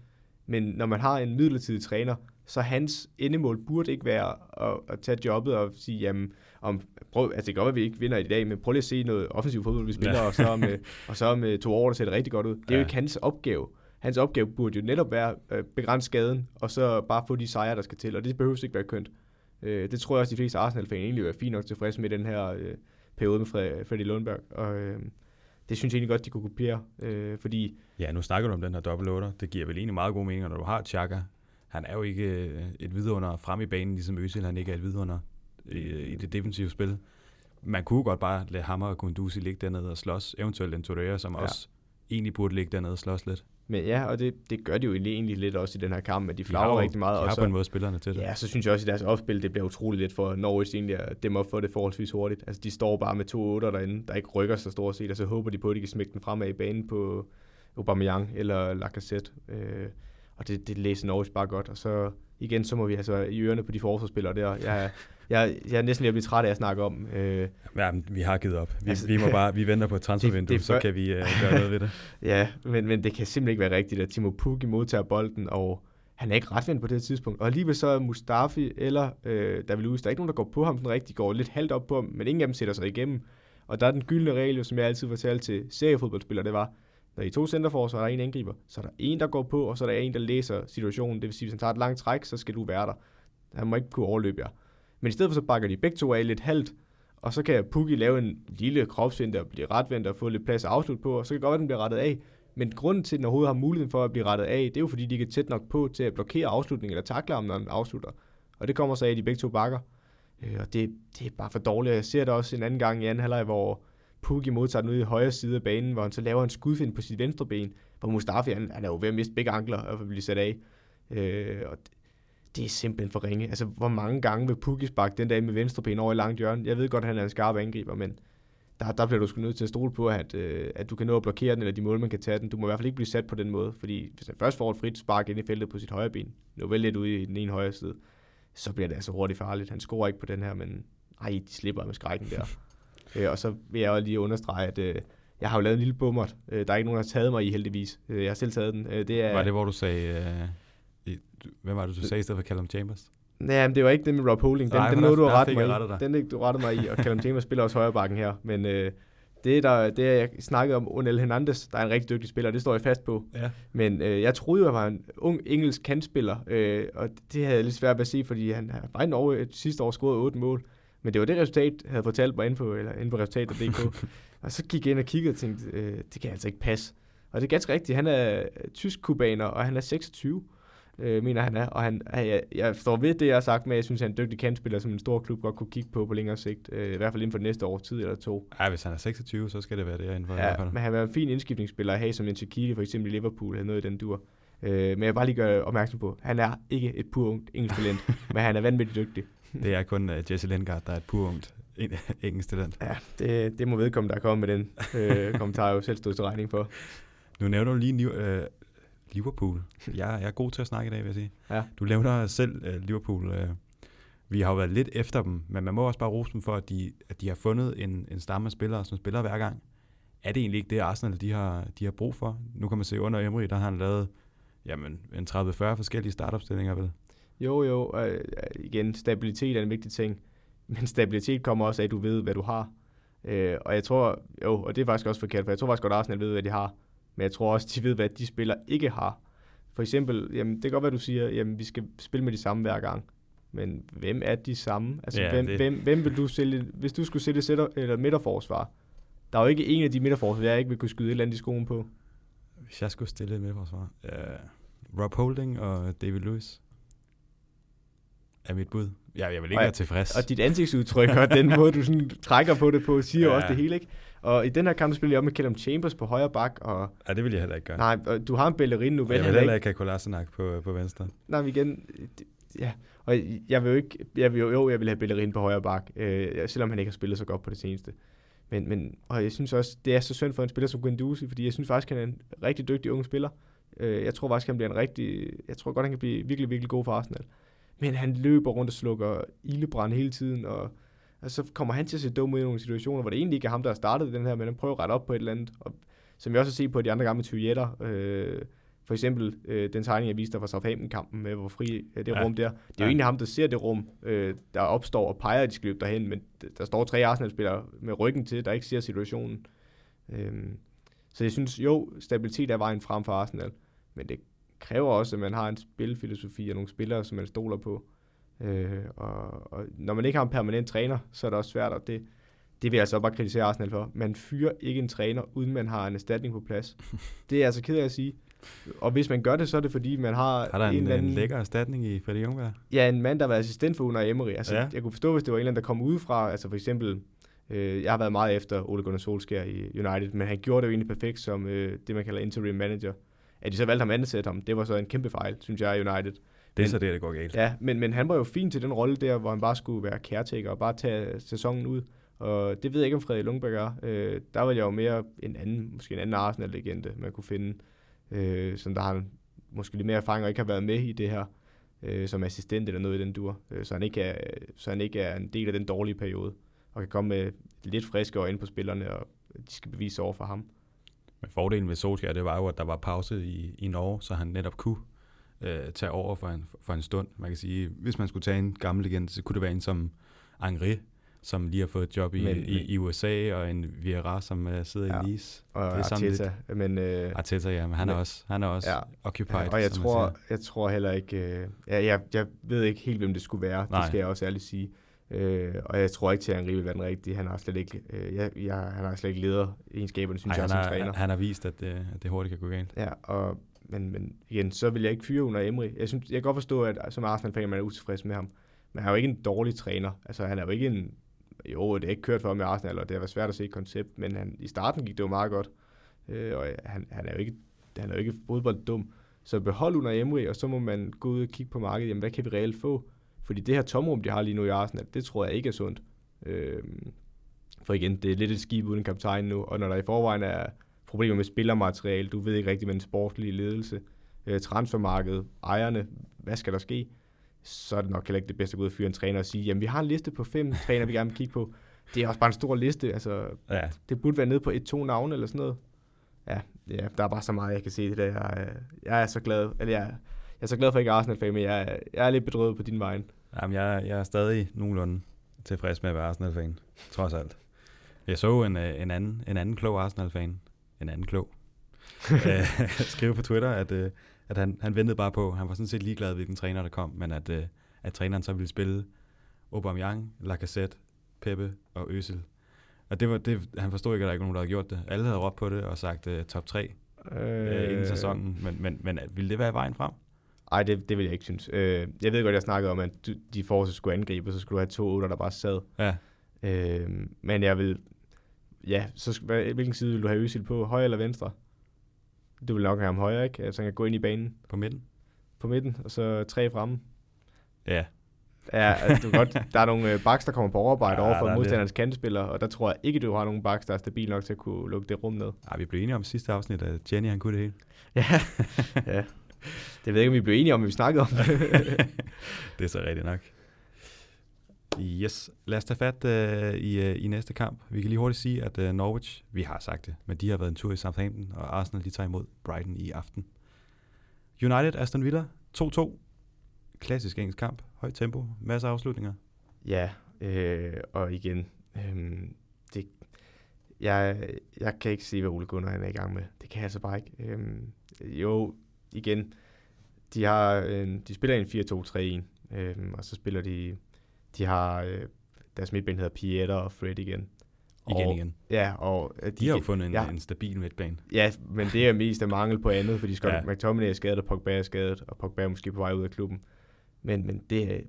Men når man har en midlertidig træner, så hans endemål burde ikke være at, at tage jobbet og sige, jamen, om, prøv, altså det kan godt at vi ikke vinder i dag, men prøv lige at se noget offensiv fodbold, vi spiller, ja. og, så med, og så med to år, der ser det rigtig godt ud. Det er ja. jo ikke hans opgave. Hans opgave burde jo netop være at øh, begrænse skaden, og så bare få de sejre, der skal til, og det behøver ikke være kønt. Øh, det tror jeg også, de fleste Arsenal-fans egentlig være fint nok tilfredse med den her øh, periode med Fred, Freddy Lundberg. Og øh, det synes jeg egentlig godt, de kunne kopiere, øh, fordi ja, nu snakker du om den her dobbelt 8. Det giver vel egentlig meget god mening, når du har Chaka. Han er jo ikke øh, et vidunder frem i banen, ligesom Øsil, han ikke er et vidunder i, i det defensive spil. Man kunne godt bare lade Hammer og Kunduzi ligge dernede og slås. Eventuelt en Torreira, som ja. også egentlig burde ligge dernede og slås lidt. Men ja, og det, det gør de jo egentlig, lidt også i den her kamp, at de jo- rigtig meget. De og har så, på en måde spillerne til det. Ja, så synes jeg også, at i deres opspil, det bliver utroligt let for Norwich egentlig at dem op for det forholdsvis hurtigt. Altså, de står bare med to otter derinde, der ikke rykker så stort set, og så håber de på, at de kan smække den fremad i banen på Aubameyang eller Lacazette. Øh, og det, det læser Norwich bare godt. Og så igen, så må vi altså i ørerne på de forsvarsspillere der. Jeg, jeg, jeg er næsten ved at blive træt af at snakke om. Øh, Ja, men vi har givet op. Vi, Altså- vi, må bare, vi venter på et transfervindue, Det- det er så kan vi uh, gøre noget ved det. Ja, men, men det kan simpelthen ikke være rigtigt, at Timo Pukki modtager bolden, og han er ikke retvendt på det her tidspunkt. Og alligevel så er Mustafi eller øh, David Lewis, der er ikke nogen, der går på ham sådan rigtigt, går lidt halvt op på ham, men ingen af dem sætter sig igennem. Og der er den gyldne regel, som jeg altid fortalte til seriefodboldspillere, det var, når I er to centerforsvar, og der er en angriber, så er der en, der går på, og så er der en, der læser situationen. Det vil sige, hvis han tager et langt træk, så skal du være der. Han må ikke kunne overløbe jer. Men i stedet for så bakker de begge to af lidt halvt, og så kan Pukki lave en lille kropsvind og blive retvendt og få lidt plads at afslutte på, og så kan det godt være, at den bliver rettet af. Men grunden til, at den overhovedet har muligheden for at blive rettet af, det er jo fordi, de ikke er tæt nok på til at blokere afslutningen eller takle ham, når den afslutter. Og det kommer så af, at de begge to bakker. Øh, og det, det er bare for dårligt. Jeg ser det også en anden gang i anden halvleg, hvor Pukki modtager den ude i højre side af banen, hvor han så laver en skudfind på sit venstre ben, hvor Mustafi, han, han er jo ved at miste begge ankler og blive sat af. Øh, og det, det er simpelthen for ringe. Altså, hvor mange gange vil Pukki sparke den der med venstre ben over i langt hjørne? Jeg ved godt, at han er en skarp angriber, men der, der bliver du sgu nødt til at stole på, at, øh, at du kan nå at blokere den, eller de mål, man kan tage den. Du må i hvert fald ikke blive sat på den måde, fordi hvis han først får et frit spark ind i feltet på sit højre ben, nu vel lidt ude i den ene højre side, så bliver det altså hurtigt farligt. Han scorer ikke på den her, men ej, de slipper med skrækken der. øh, og så vil jeg også lige understrege, at øh, jeg har jo lavet en lille bummert. Øh, der er ikke nogen, der har taget mig i heldigvis. Øh, jeg har selv taget den. Øh, det er, var det, hvor du sagde... Øh, i, hvem var det, du sagde i stedet for Callum Chambers? Nej, men det var ikke det med Rob Holding. Den, Nej, den nåede du rette mig i. Den du rette mig i, og Callum Chambers spiller også højre bakken her. Men øh, det, der, det jeg snakkede om Onel Hernandez, der er en rigtig dygtig spiller, det står jeg fast på. Ja. Men øh, jeg troede jo, at han var en ung engelsk kantspiller, øh, og det havde jeg lidt svært ved at sige, fordi han har bare en år, sidste år scoret otte mål. Men det var det resultat, jeg havde fortalt mig inde på, eller inde på resultatet.dk. og så gik jeg ind og kiggede og tænkte, øh, det kan altså ikke passe. Og det er ganske rigtigt, han er tysk-kubaner, og han er 26 øh, mener han er. Og han, jeg, jeg står ved det, jeg har sagt med, at jeg synes, han er en dygtig kantspiller, som en stor klub godt kunne kigge på på længere sigt. Øh, I hvert fald inden for det næste år, tid eller to. Ja, hvis han er 26, så skal det være det inden for. Ja, men han er en fin indskiftningsspiller at have, som en Chiquiti for eksempel i Liverpool, eller noget i den dur. Øh, men jeg vil bare lige gøre opmærksom på, han er ikke et pur ungt engelsk talent, men han er vanvittigt dygtig. det er kun uh, Jesse Lingard, der er et pur ungt engelsk talent. Ja, det, det må vedkomme, der er kommet med den øh, kommentar, jo selv stod til regning for. Nu nævner du lige uh, Liverpool. Jeg, jeg er god til at snakke i dag, vil jeg sige. Ja. Du nævner selv uh, Liverpool. Uh, vi har jo været lidt efter dem, men man må også bare rose dem for, at de, at de har fundet en, en stamme af spillere, som spiller hver gang. Er det egentlig ikke det, Arsenal de har, de har brug for? Nu kan man se under Emery, der har han lavet jamen, en 30-40 forskellige startopstillinger, vel? Jo, jo. Øh, igen, stabilitet er en vigtig ting. Men stabilitet kommer også af, at du ved, hvad du har. Øh, og jeg tror, jo, og det er faktisk også forkert, for jeg tror faktisk godt, at Arsenal ved, hvad de har. Men jeg tror også, de ved, hvad de spiller ikke har. For eksempel, jamen, det kan godt være, du siger, jamen, vi skal spille med de samme hver gang. Men hvem er de samme? Altså, ja, hvem, hvem, hvem vil du sælge, hvis du skulle sætte sætter, eller midterforsvar? Der er jo ikke en af de midterforsvar, jeg ikke vil kunne skyde et eller andet i skoen på. Hvis jeg skulle stille et midterforsvar? Uh, Rob Holding og David Lewis er mit bud. Ja, jeg vil ikke og, være tilfreds. Og dit ansigtsudtryk og den måde, du sådan trækker på det på, siger ja. også det hele, ikke? Og i den her kamp spiller jeg op med Callum Chambers på højre bak. Og, ja, det vil jeg heller ikke gøre. Nej, og du har en Bellerin nu. Vel, jeg vil heller ikke have Kolassenak på, på venstre. Nej, men igen, ja. Og jeg vil jo ikke, jeg vil jo, jo jeg vil have Bellerin på højre bak, øh, selvom han ikke har spillet så godt på det seneste. Men, men og jeg synes også, det er så synd for en spiller som Guendouzi, fordi jeg synes faktisk, han er en rigtig dygtig ung spiller. Øh, jeg tror faktisk, han bliver en rigtig, jeg tror godt, han kan blive virkelig, virkelig god for Arsenal. Men han løber rundt og slukker ildebrand hele tiden, og altså, så kommer han til at se dum ud i nogle situationer, hvor det egentlig ikke er ham, der har startet den her, men han prøver at rette op på et eller andet. Og, som jeg også har set på de andre gamle Toyetter, øh, for eksempel øh, den tegning, jeg viste dig fra Southampton-kampen med, hvor fri øh, det ja. rum der. Det er ja. jo egentlig ham, der ser det rum, øh, der opstår og peger, at de skal løbe derhen, men der står tre Arsenal-spillere med ryggen til, der ikke ser situationen. Øh, så jeg synes, jo, stabilitet er vejen frem for Arsenal, men det kræver også, at man har en spilfilosofi og nogle spillere, som man stoler på. Øh, og, og når man ikke har en permanent træner, så er det også svært, og det, det vil jeg så bare kritisere Arsenal for. Man fyrer ikke en træner, uden man har en erstatning på plads. det er altså ked af at sige. Og hvis man gør det, så er det fordi, man har... Har der en, en, anden, en lækker erstatning i Freddy Jungberg? Ja, en mand, der var assistent for Unai Emery. Altså, ja. Jeg kunne forstå, hvis det var en eller anden, der kom udefra. Altså for eksempel, øh, jeg har været meget efter Ole Gunnar Solskjaer i United, men han gjorde det jo egentlig perfekt som øh, det, man kalder interim manager. At de så valgte ham ansætte ham, det var så en kæmpe fejl, synes jeg, United. Det er men, så det, der går galt. Ja, men, men han var jo fin til den rolle der, hvor han bare skulle være caretaker og bare tage sæsonen ud. Og det ved jeg ikke, om Frederik Lundberg er. Øh, der var jeg jo mere en anden, måske en anden Arsenal-legende, man kunne finde, øh, som der har måske lidt mere erfaring og ikke har været med i det her øh, som assistent eller noget i den dur. Øh, så, han ikke er, så han ikke er en del af den dårlige periode, og kan komme med lidt friske øjne på spillerne, og de skal bevise over for ham. Men fordelen ved Solskjaer, det var jo, at der var pause i, i Norge, så han netop kunne øh, tage over for en, for en stund. Man kan sige, hvis man skulle tage en gammel igen, så kunne det være en som Angri, som lige har fået et job i, men, i, i USA, og en Vieira, som uh, sidder ja, i Nice. Og det er Arteta. Lidt, men, uh, Arteta, ja, men han men, er også, han er også ja, occupied. Ja, og jeg tror, jeg tror heller ikke, uh, ja, jeg, jeg ved ikke helt, hvem det skulle være, Nej. det skal jeg også ærligt sige. Uh, og jeg tror ikke til, at Henri vil være den rigtige. Han har slet ikke, uh, jeg, jeg, han har slet ikke lederegenskaberne, synes Ej, jeg, som har, træner. Han har vist, at det, at det hurtigt kan gå galt. Ja, og, men, men igen, så vil jeg ikke fyre under Emry. Jeg, synes, jeg kan godt forstå, at som Arsenal-fan, man er utilfreds med ham. Men han er jo ikke en dårlig træner. Altså, han er jo ikke en jo, det er ikke kørt for ham i Arsenal, og det har været svært at se et koncept, men han, i starten gik det jo meget godt. Øh, og han, han, er jo ikke, han er jo ikke fodbold dum. Så behold under Emery, og så må man gå ud og kigge på markedet, jamen hvad kan vi reelt få? Fordi det her tomrum, de har lige nu i Arsenal, det tror jeg ikke er sundt. Øh, for igen, det er lidt et skib uden kaptajn nu, og når der i forvejen er problemer med spillermateriale, du ved ikke rigtig med en sportlig ledelse, øh, transfermarkedet, ejerne, hvad skal der ske? Så er det nok heller ikke det bedste at gå ud og fyre en træner og sige, jamen vi har en liste på fem træner, vi gerne vil kigge på. Det er også bare en stor liste, altså ja. det burde være nede på et-to navne eller sådan noget. Ja, ja, der er bare så meget, jeg kan se det der. Jeg, jeg er så glad, eller jeg, jeg er så glad for ikke Arsenal-fan, men jeg, jeg er lidt bedrøvet på din vej. Jamen, jeg, jeg er stadig nogenlunde tilfreds med at være Arsenal-fan, trods alt. Jeg så en, øh, en, anden, en anden klog Arsenal-fan, en anden klog, øh, skrive på Twitter, at, øh, at han, han ventede bare på, han var sådan set ligeglad den træner, der kom, men at, at træneren så ville spille Aubameyang, Lacazette, Pepe og Øsel. Og det var, det, han forstod ikke, at der ikke var nogen, der havde gjort det. Alle havde råbt på det og sagt uh, top 3 øh, uh, inden sæsonen, men, men, men ville det være vejen frem? Nej, det, det vil jeg ikke synes. Øh, jeg ved godt, jeg snakkede om, at de forreste skulle angribe, så skulle du have to otter, der bare sad. Ja. Øh, men jeg vil... Ja, så hvilken side vil du have Øsil på? Højre eller venstre? Du vil nok have ham højre, ikke? Altså han kan gå ind i banen. På midten? På midten, og så tre fremme. Ja. Ja, altså, du godt, der er nogle øh, baks, der kommer på overarbejde ja, over for modstanderens kantspiller, og der tror jeg ikke, du har nogen baks, der er stabil nok til at kunne lukke det rum ned. Ja, vi blev enige om sidste afsnit, at Jenny han kunne det hele. ja, ja. Det ved jeg ikke, om vi blev enige om, vi snakkede om det. er så rigtigt nok. Yes, lad os tage fat uh, i, uh, i næste kamp. Vi kan lige hurtigt sige, at uh, Norwich, vi har sagt det, men de har været en tur i Southampton, og Arsenal de tager imod Brighton i aften. United Aston Villa 2-2. Klassisk engelsk kamp, højt tempo, masser af afslutninger. Ja, øh, og igen, øh, det, jeg, jeg kan ikke se, hvad Ole Gunnar er i gang med. Det kan jeg altså bare ikke. Øh, jo, igen, de, har, øh, de spiller en 4-2-3-1, øh, og så spiller de, de har, øh, deres midtbane hedder Pieter og Fred igen. Igen, og, igen. Ja, og de, de har jo fundet en, ja, en stabil midtbane. Ja, men det er mest af mangel på andet, fordi Scott ja. McTominay er skadet, og Pogba er skadet, og Pogba er måske på vej ud af klubben. Men, men det,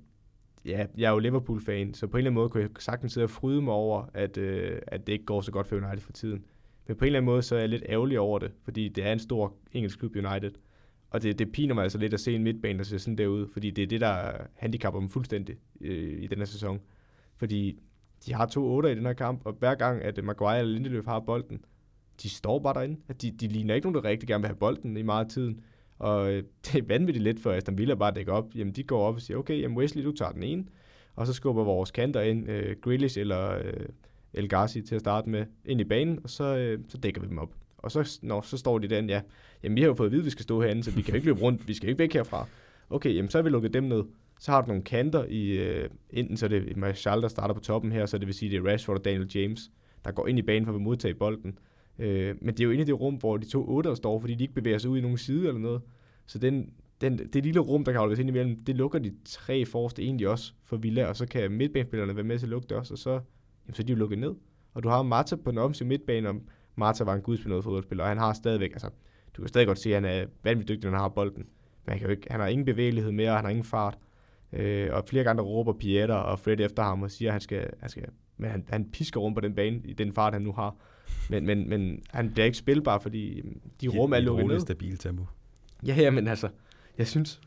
ja, jeg er jo Liverpool-fan, så på en eller anden måde kunne jeg sagtens sidde og fryde mig over, at, øh, at det ikke går så godt for United for tiden. Men på en eller anden måde, så er jeg lidt ærgerlig over det, fordi det er en stor engelsk klub, United. Og det, det piner mig altså lidt at se en midtbane, der ser sådan derude, fordi det er det, der handicapper dem fuldstændig øh, i den her sæson. Fordi de har to otter i den her kamp, og hver gang, at Maguire eller Lindeløf har bolden, de står bare derinde. At de, de ligner ikke nogen, der rigtig gerne vil have bolden i meget af tiden. Og øh, det er vanvittigt lidt for Aston Villa bare at dække op. Jamen, de går op og siger, okay, jamen Wesley, du tager den ene. Og så skubber vores kanter ind, øh, Grealish eller øh, El Ghazi til at starte med, ind i banen, og så, øh, så dækker vi dem op. Og så, nå, så står de den, ja, jamen vi har jo fået at vide, at vi skal stå herinde, så vi kan ikke løbe rundt, vi skal ikke væk herfra. Okay, jamen så har vi lukket dem ned. Så har du nogle kanter i, øh, enten så er det Marshall, der starter på toppen her, så det vil sige, det er Rashford og Daniel James, der går ind i banen for at modtage bolden. Øh, men det er jo inde i det rum, hvor de to otter står, fordi de ikke bevæger sig ud i nogen side eller noget. Så den, den, det lille rum, der kan holdes ind imellem, det lukker de tre forreste egentlig også for Villa, og så kan midtbanespillerne være med til at lukke det også, og så, jamen, så er de jo lukket ned. Og du har Marta på den offensive midtbane, og Marta var en gudsbenået fodboldspiller, og han har stadigvæk, altså, du kan stadig godt se, at han er vanvittigt dygtig, når han har bolden. Men han, kan jo ikke, han har ingen bevægelighed mere, og han har ingen fart. Øh, og flere gange der råber Pieter og Fred efter ham og siger, at han skal, han skal men han, han pisker rundt på den bane i den fart, han nu har. Men, men, men han bliver ikke spilbar, fordi de rum er lukket ned. stabil tempo. Ja, ja, men altså, jeg synes...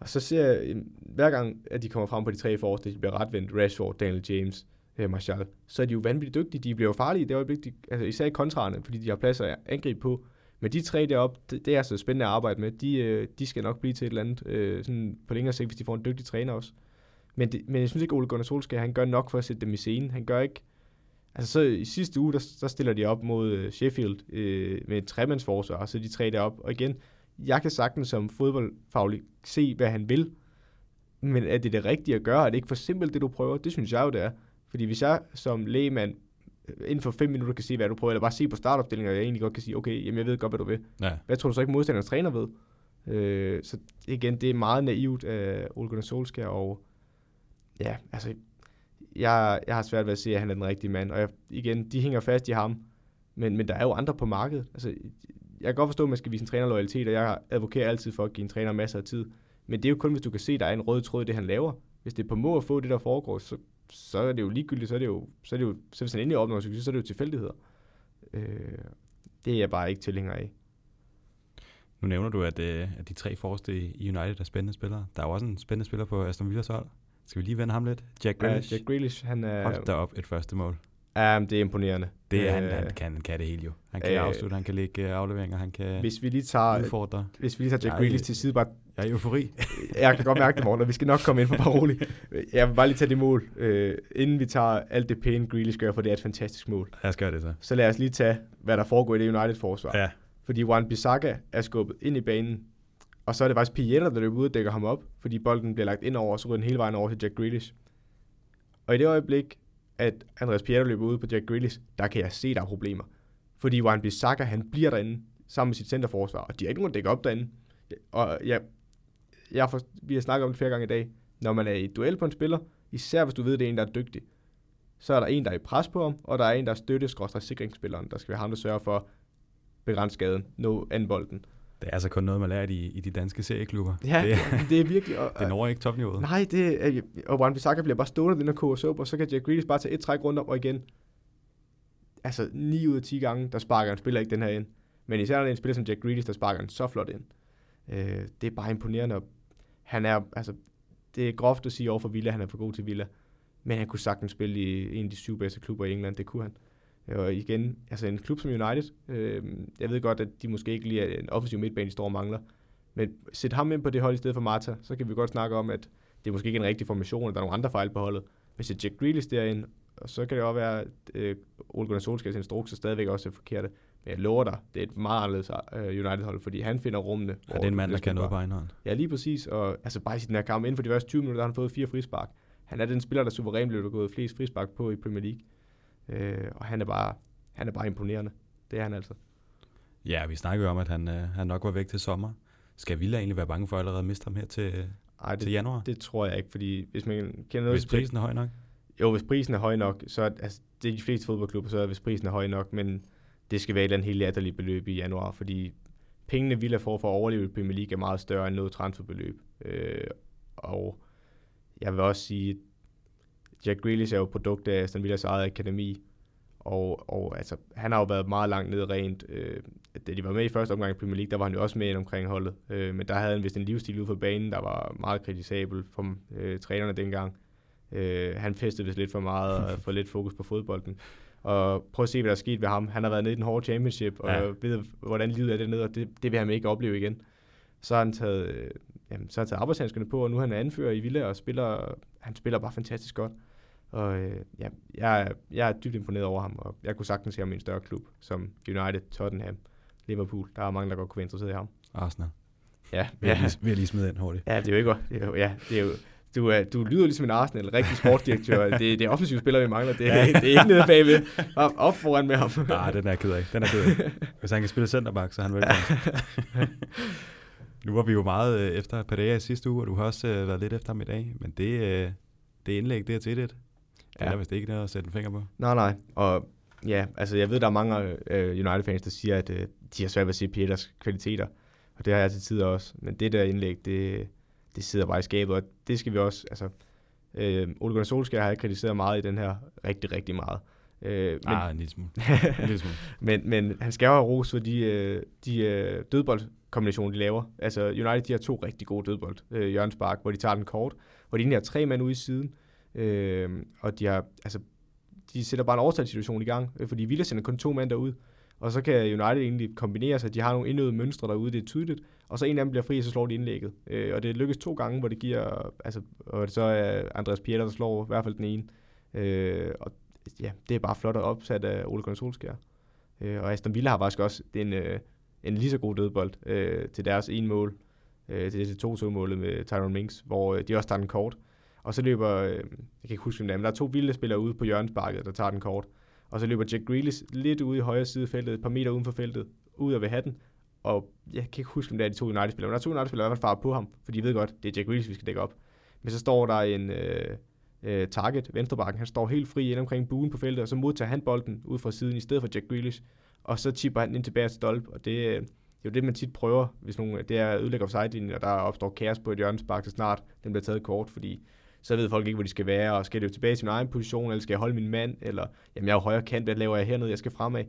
Og så ser jeg, hver gang, at de kommer frem på de tre forreste, de bliver retvendt, Rashford, Daniel James, øh, Martial, så er de jo vanvittigt dygtige. De bliver jo farlige i det øjeblik, de, altså især i kontrarne, fordi de har plads at angribe på. Men de tre deroppe, det, det er altså spændende at arbejde med. De, øh, de skal nok blive til et eller andet øh, sådan på længere sigt, hvis de får en dygtig træner også. Men, det, men jeg synes ikke, Ole Gunnar Solskjaer, han gør nok for at sætte dem i scenen. Han gør ikke... Altså så i sidste uge, der, der stiller de op mod øh, Sheffield øh, med et tremandsforsvar, og så de tre derop. Og igen, jeg kan sagtens som fodboldfaglig se, hvad han vil. Men er det det rigtige at gøre? Er det ikke for simpelt, det du prøver? Det synes jeg jo, det er. Fordi hvis jeg som lægemand inden for fem minutter kan se, hvad du prøver, eller bare se på startopstillingen, og jeg egentlig godt kan sige, okay, jamen jeg ved godt, hvad du vil. Ja. Hvad tror du så ikke modstanderens træner ved? Øh, så igen, det er meget naivt af Ole Gunnar Solskjaer, og ja, altså, jeg, jeg har svært ved at se, at han er den rigtige mand, og jeg, igen, de hænger fast i ham, men, men der er jo andre på markedet. Altså, jeg kan godt forstå, at man skal vise en træner loyalitet, og jeg advokerer altid for at give en træner masser af tid. Men det er jo kun, hvis du kan se, at der er en rød tråd i det, han laver. Hvis det er på må at få det, der foregår, så, så er det jo ligegyldigt, så er det jo, så er det jo, så hvis han endelig opnår succes, så er det jo tilfældigheder. Øh, det er jeg bare ikke tilhænger af. Nu nævner du, at, øh, at de tre forreste i United er spændende spillere. Der er jo også en spændende spiller på Aston Villas hold. Skal vi lige vende ham lidt? Jack Grealish. Ja, Jack Grealish, han er... Hold da op et første mål. Ja, det er imponerende. Det er, han, han, kan, han kan det hele jo. Han kan øh, afslutte, han kan lægge øh, afleveringer, han kan hvis vi lige tager, udfordre. Hvis vi lige tager Jack Grealish til side, bare... Jeg er eufori. jeg kan godt mærke det, morgen, og vi skal nok komme ind på bare roligt. Jeg vil bare lige tage det mål, øh, inden vi tager alt det pæne Grealish gør, for det er et fantastisk mål. Jeg skal det så. Så lad os lige tage, hvad der foregår i det United-forsvar. Ja. Fordi Juan Bissaka er skubbet ind i banen, og så er det faktisk Pieta, der løber ud og dækker ham op, fordi bolden bliver lagt ind over, og så ryger den hele vejen over til Jack Grealish. Og i det øjeblik, at Andreas Pieta løber ud på Jack Grealish, der kan jeg se, der er problemer. Fordi Juan Bissaka, han bliver derinde sammen med sit centerforsvar, og de er ikke nogen, der dækker op derinde. Og jeg, jeg for, vi har snakket om det flere gange i dag. Når man er i duel på en spiller, især hvis du ved, det er en, der er dygtig, så er der en, der er i pres på ham, og der er en, der er støtte sikringsspilleren, der skal være ham, der sørger for at begrænse skaden, nå anden bolden. Det er altså kun noget, man lærer i, i de danske serieklubber. Ja, det, er, det er virkelig... Og, det når ikke topniveauet. Nej, det er, og Juan Bissaka bliver bare stående den her KS og så kan Jack Grealish bare tage et træk rundt om, og igen, altså 9 ud af 10 gange, der sparker en spiller ikke den her ind. Men især når det er en spiller som Jack Grealish, der sparker den så flot ind. Øh, det er bare imponerende. Og han er, altså, det er groft at sige over for Villa, han er for god til Villa. Men han kunne sagtens spille i en af de syv bedste klubber i England, det kunne han. Og igen, altså en klub som United, øh, jeg ved godt, at de måske ikke lige er en offensiv midtbane, de står og mangler. Men sæt ham ind på det hold i stedet for Marta, så kan vi godt snakke om, at det er måske ikke en rigtig formation, og der er nogle andre fejl på holdet. Men sæt Jack Grealish derind, og så kan det også være, at øh, Ole Gunnar Solskjaer instrukser stadigvæk også er forkerte. Men jeg lover dig, det er et meget anderledes uh, United-hold, fordi han finder rummene. Ja, det er en mand, der kan noget på egen hånd. Ja, lige præcis. Og altså bare i den her kamp, inden for de første 20 minutter, har han fået fire frispark. Han er den spiller, der suverænt blev gået flest frispark på i Premier League. Øh, og han er bare han er bare imponerende. Det er han altså. Ja, vi snakker jo om, at han, øh, han nok var væk til sommer. Skal Villa egentlig være bange for at allerede miste ham her til, Ej, det, til januar? det tror jeg ikke, fordi hvis man kender noget... Hvis prisen er høj nok? Jo, hvis prisen er høj nok, så er, altså, det er de fleste fodboldklubber, så er hvis prisen er høj nok, men det skal være et eller andet helt latterligt beløb i januar, fordi pengene Villa får for at overleve i Premier League er meget større end noget transferbeløb. Øh, og jeg vil også sige, Jack Grealish er jo produkt af Aston Villas eget akademi, og, og altså, han har jo været meget langt nede rent. Øh, da de var med i første omgang i Premier League, der var han jo også med ind omkring holdet. Øh, men der havde han vist en livsstil ud for banen, der var meget kritisabel for øh, trænerne dengang. Øh, han festede vist lidt for meget og for lidt fokus på fodbolden. Og prøv at se, hvad der er sket ved ham. Han har været nede i den hårde championship, og ja. ved, hvordan livet er dernede, og det, det vil han ikke opleve igen. Så har han taget, øh, jamen, så har han taget arbejdshandskerne på, og nu er han anfører i Villa, og spiller, han spiller bare fantastisk godt. Og øh, ja, jeg, er, jeg er dybt imponeret over ham, og jeg kunne sagtens se ham i en større klub, som United, Tottenham, Liverpool. Der er mange, der godt kunne være interesseret i ham. Arsenal. Ja, vi har, lige, vi har lige smidt ind hurtigt. Ja, det er jo ikke jo, ja, det er jo, du, er, du lyder ligesom en Arsenal, en rigtig sportsdirektør. det, det er offensive spillere, vi mangler. Det, ja. det er ikke nede bagved. Op, op foran med ham. Nej, den er jeg ked af. Den er ked af. Hvis han kan spille centerback, så er han velkommen. nu var vi jo meget øh, efter Pereira i sidste uge, og du har også øh, været lidt efter ham i dag. Men det, øh, det indlæg, det er til det. Det ja. er vist ikke noget at sætte en finger på. Nej, nej. Og ja, altså jeg ved, der er mange uh, United-fans, der siger, at uh, de har svært ved at se Pieters kvaliteter. Og det har jeg til tider også. Men det der indlæg, det, det sidder bare i skabet, og det skal vi også, altså, øh, Ole Gunnar Solskjaer har jeg kritiseret meget i den her, rigtig, rigtig meget. Øh, men, ah, en lille smule. en lille smule. men, men han skal jo have ros for de, øh, de øh, dødboldkombinationer, de laver. Altså United, de har to rigtig gode dødbold. Øh, Jørgens Spark, hvor de tager den kort, hvor de egentlig har tre mand ude i siden, Øh, og de har, altså, de sætter bare en overtalssituation i gang, øh, fordi Villa sender kun to mænd derud. Og så kan United egentlig kombinere sig. De har nogle indøvede mønstre derude, det er tydeligt. Og så en af dem bliver fri, og så slår de indlægget. Øh, og det lykkes to gange, hvor det giver... Altså, og det så er Andreas Pieter, der slår i hvert fald den ene. Øh, og ja, det er bare flot at opsat af øh, Ole Gunnar Solskjaer. Øh, og Aston Villa har faktisk også en, øh, en lige så god dødbold øh, til deres ene mål. Øh, til det 2-2-målet med Tyrone Minks, hvor øh, de også tager den kort. Og så løber, øh, jeg kan ikke huske, hvem det er, men der er to vilde spillere ude på hjørnesparket, der tager den kort. Og så løber Jack Grealish lidt ude i højre side af feltet, et par meter uden for feltet, ud og ved den. Og jeg kan ikke huske, om det er de to United-spillere, men der er to United-spillere, der i hvert fald på ham, for de ved godt, det er Jack Grealish, vi skal dække op. Men så står der en øh, øh, target, venstrebakken, han står helt fri ind omkring buen på feltet, og så modtager han bolden ud fra siden, i stedet for Jack Grealish, og så tipper han ind tilbage til stolp, og det, øh, det er jo det, man tit prøver, hvis nogen, det er at ødelægge offside og der opstår kaos på et hjørnespark, så snart den bliver taget kort, fordi så ved folk ikke, hvor de skal være, og skal det tilbage til min egen position, eller skal jeg holde min mand, eller jamen jeg er jo højre kant, hvad laver jeg hernede, jeg skal fremad.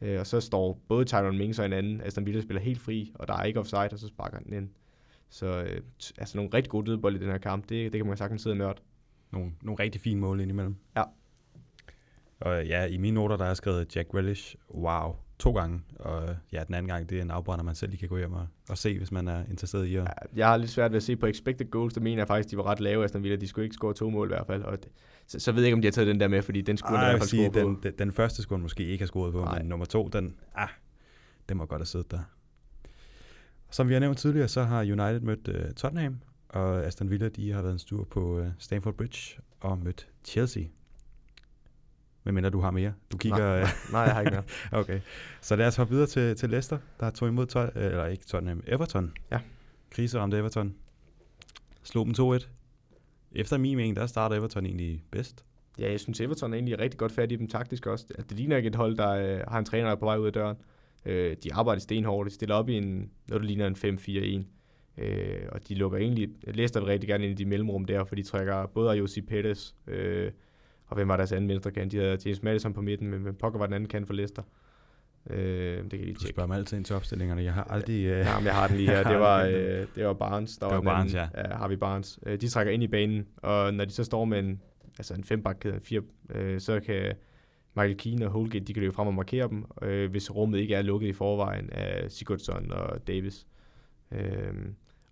Øh, og så står både Tyron Mings og en anden, Aston Villa spiller helt fri, og der er ikke offside, og så sparker den ind. Så øh, altså nogle rigtig gode dødbold i den her kamp, det, det kan man sagtens sidde og nørde. Nogle, nogle rigtig fine mål indimellem. Ja. Og ja, i mine noter, der har jeg skrevet Jack Grealish, wow, to gange. Og ja, den anden gang, det er en afbrænder, man selv lige kan gå hjem og, og se, hvis man er interesseret i at... Ja, jeg har lidt svært ved at se på expected goals, der mener jeg faktisk, de var ret lave, Aston Villa. De skulle ikke score to mål i hvert fald. Og det, så, så, ved jeg ikke, om de har taget den der med, fordi den skulle Ej, i hvert fald sige, den, på. Den, den første skulle måske ikke have scoret på, Ej. men nummer to, den, ah, den må godt have siddet der. Som vi har nævnt tidligere, så har United mødt uh, Tottenham, og Aston Villa de har været en tur på uh, Stamford Bridge og mødt Chelsea. Men mindre du har mere. Du kigger... Nej, nej, nej jeg har ikke mere. okay. Så lad os hoppe videre til, til Leicester, der tog imod, Tot, eller ikke Tottenham, Everton. Ja. Kriseramte Everton. Slog dem 2-1. Efter min mening, der starter Everton egentlig bedst. Ja, jeg synes, Everton er egentlig rigtig godt fat i dem taktisk også. Altså, det ligner ikke et hold, der øh, har en træner, der er på vej ud af døren. Øh, de arbejder stenhårdt. De stiller op i en, noget, der ligner en 5-4-1. Øh, og de lukker egentlig, Leicester vil rigtig gerne ind i de mellemrum der, for de trækker både Ayosi Pettis, øh, og hvem var deres anden venstre kant? De havde James Madison på midten, men pokker var den anden kant for Leicester? Øh, det kan I lige Du tjekke. spørger mig altid ind til opstillingerne. Jeg har aldrig... Øh... Ja, men jeg har den lige her. Det var, øh, det var Barnes. Der Det var den Barnes, anden, ja. Harvey Barnes. Øh, de trækker ind i banen, og når de så står med en, altså en fembakkæde, en fire, øh, så kan Michael Keane og Holgate, de kan løbe frem og markere dem, øh, hvis rummet ikke er lukket i forvejen af Sigurdsson og Davis. Øh,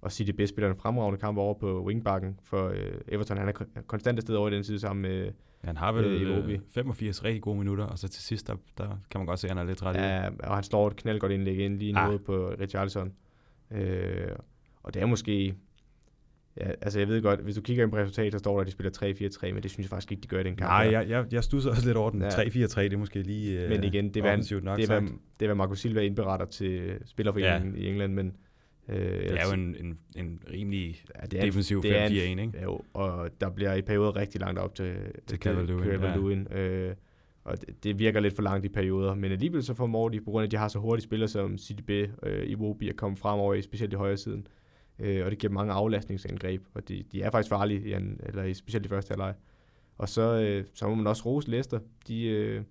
og City B spiller en fremragende kamp over på wingbacken, for øh, Everton han er kon- konstant afsted over i den side sammen med, Han har vel Øh, øh, Iwobi. 85 rigtig gode minutter, og så til sidst, der, der kan man godt se, at han er lidt træt i. Ja, og han slår et knaldgodt indlæg ind lige Ah. ah. på Richarlison. Øh, og det er måske... Ja, altså jeg ved godt, hvis du kigger ind på resultatet, så står der, at de spiller 3-4-3, men det synes jeg faktisk ikke, de gør i den kamp. Nej, jeg, jeg, jeg stusser også lidt over den. Ja. 3-4-3, det er måske lige øh, Men igen, det er, hvad, han, nok det, er, hvad, det er, hvad Marco Silva indberetter til spillerforeningen ja. i England, men... Øh, Det er jo en, en, en rimelig ja, det er en- defensiv 5-4-1, det er en- ikke? Jo, og der bliver i perioder rigtig langt op til, Til Calvert-Lewin, ja. Øh, og det, det, virker lidt for langt i perioder, men alligevel så formår de, på grund af at de har så hurtige spillere som CDB, øh, Iwobi, at komme fremover i specielt i højre siden. Øh, og det giver mange aflastningsangreb, og de, de er faktisk farlige, i en, eller i, specielt i første halvleg. Og så, øh, så må man også rose Leicester. De, øh,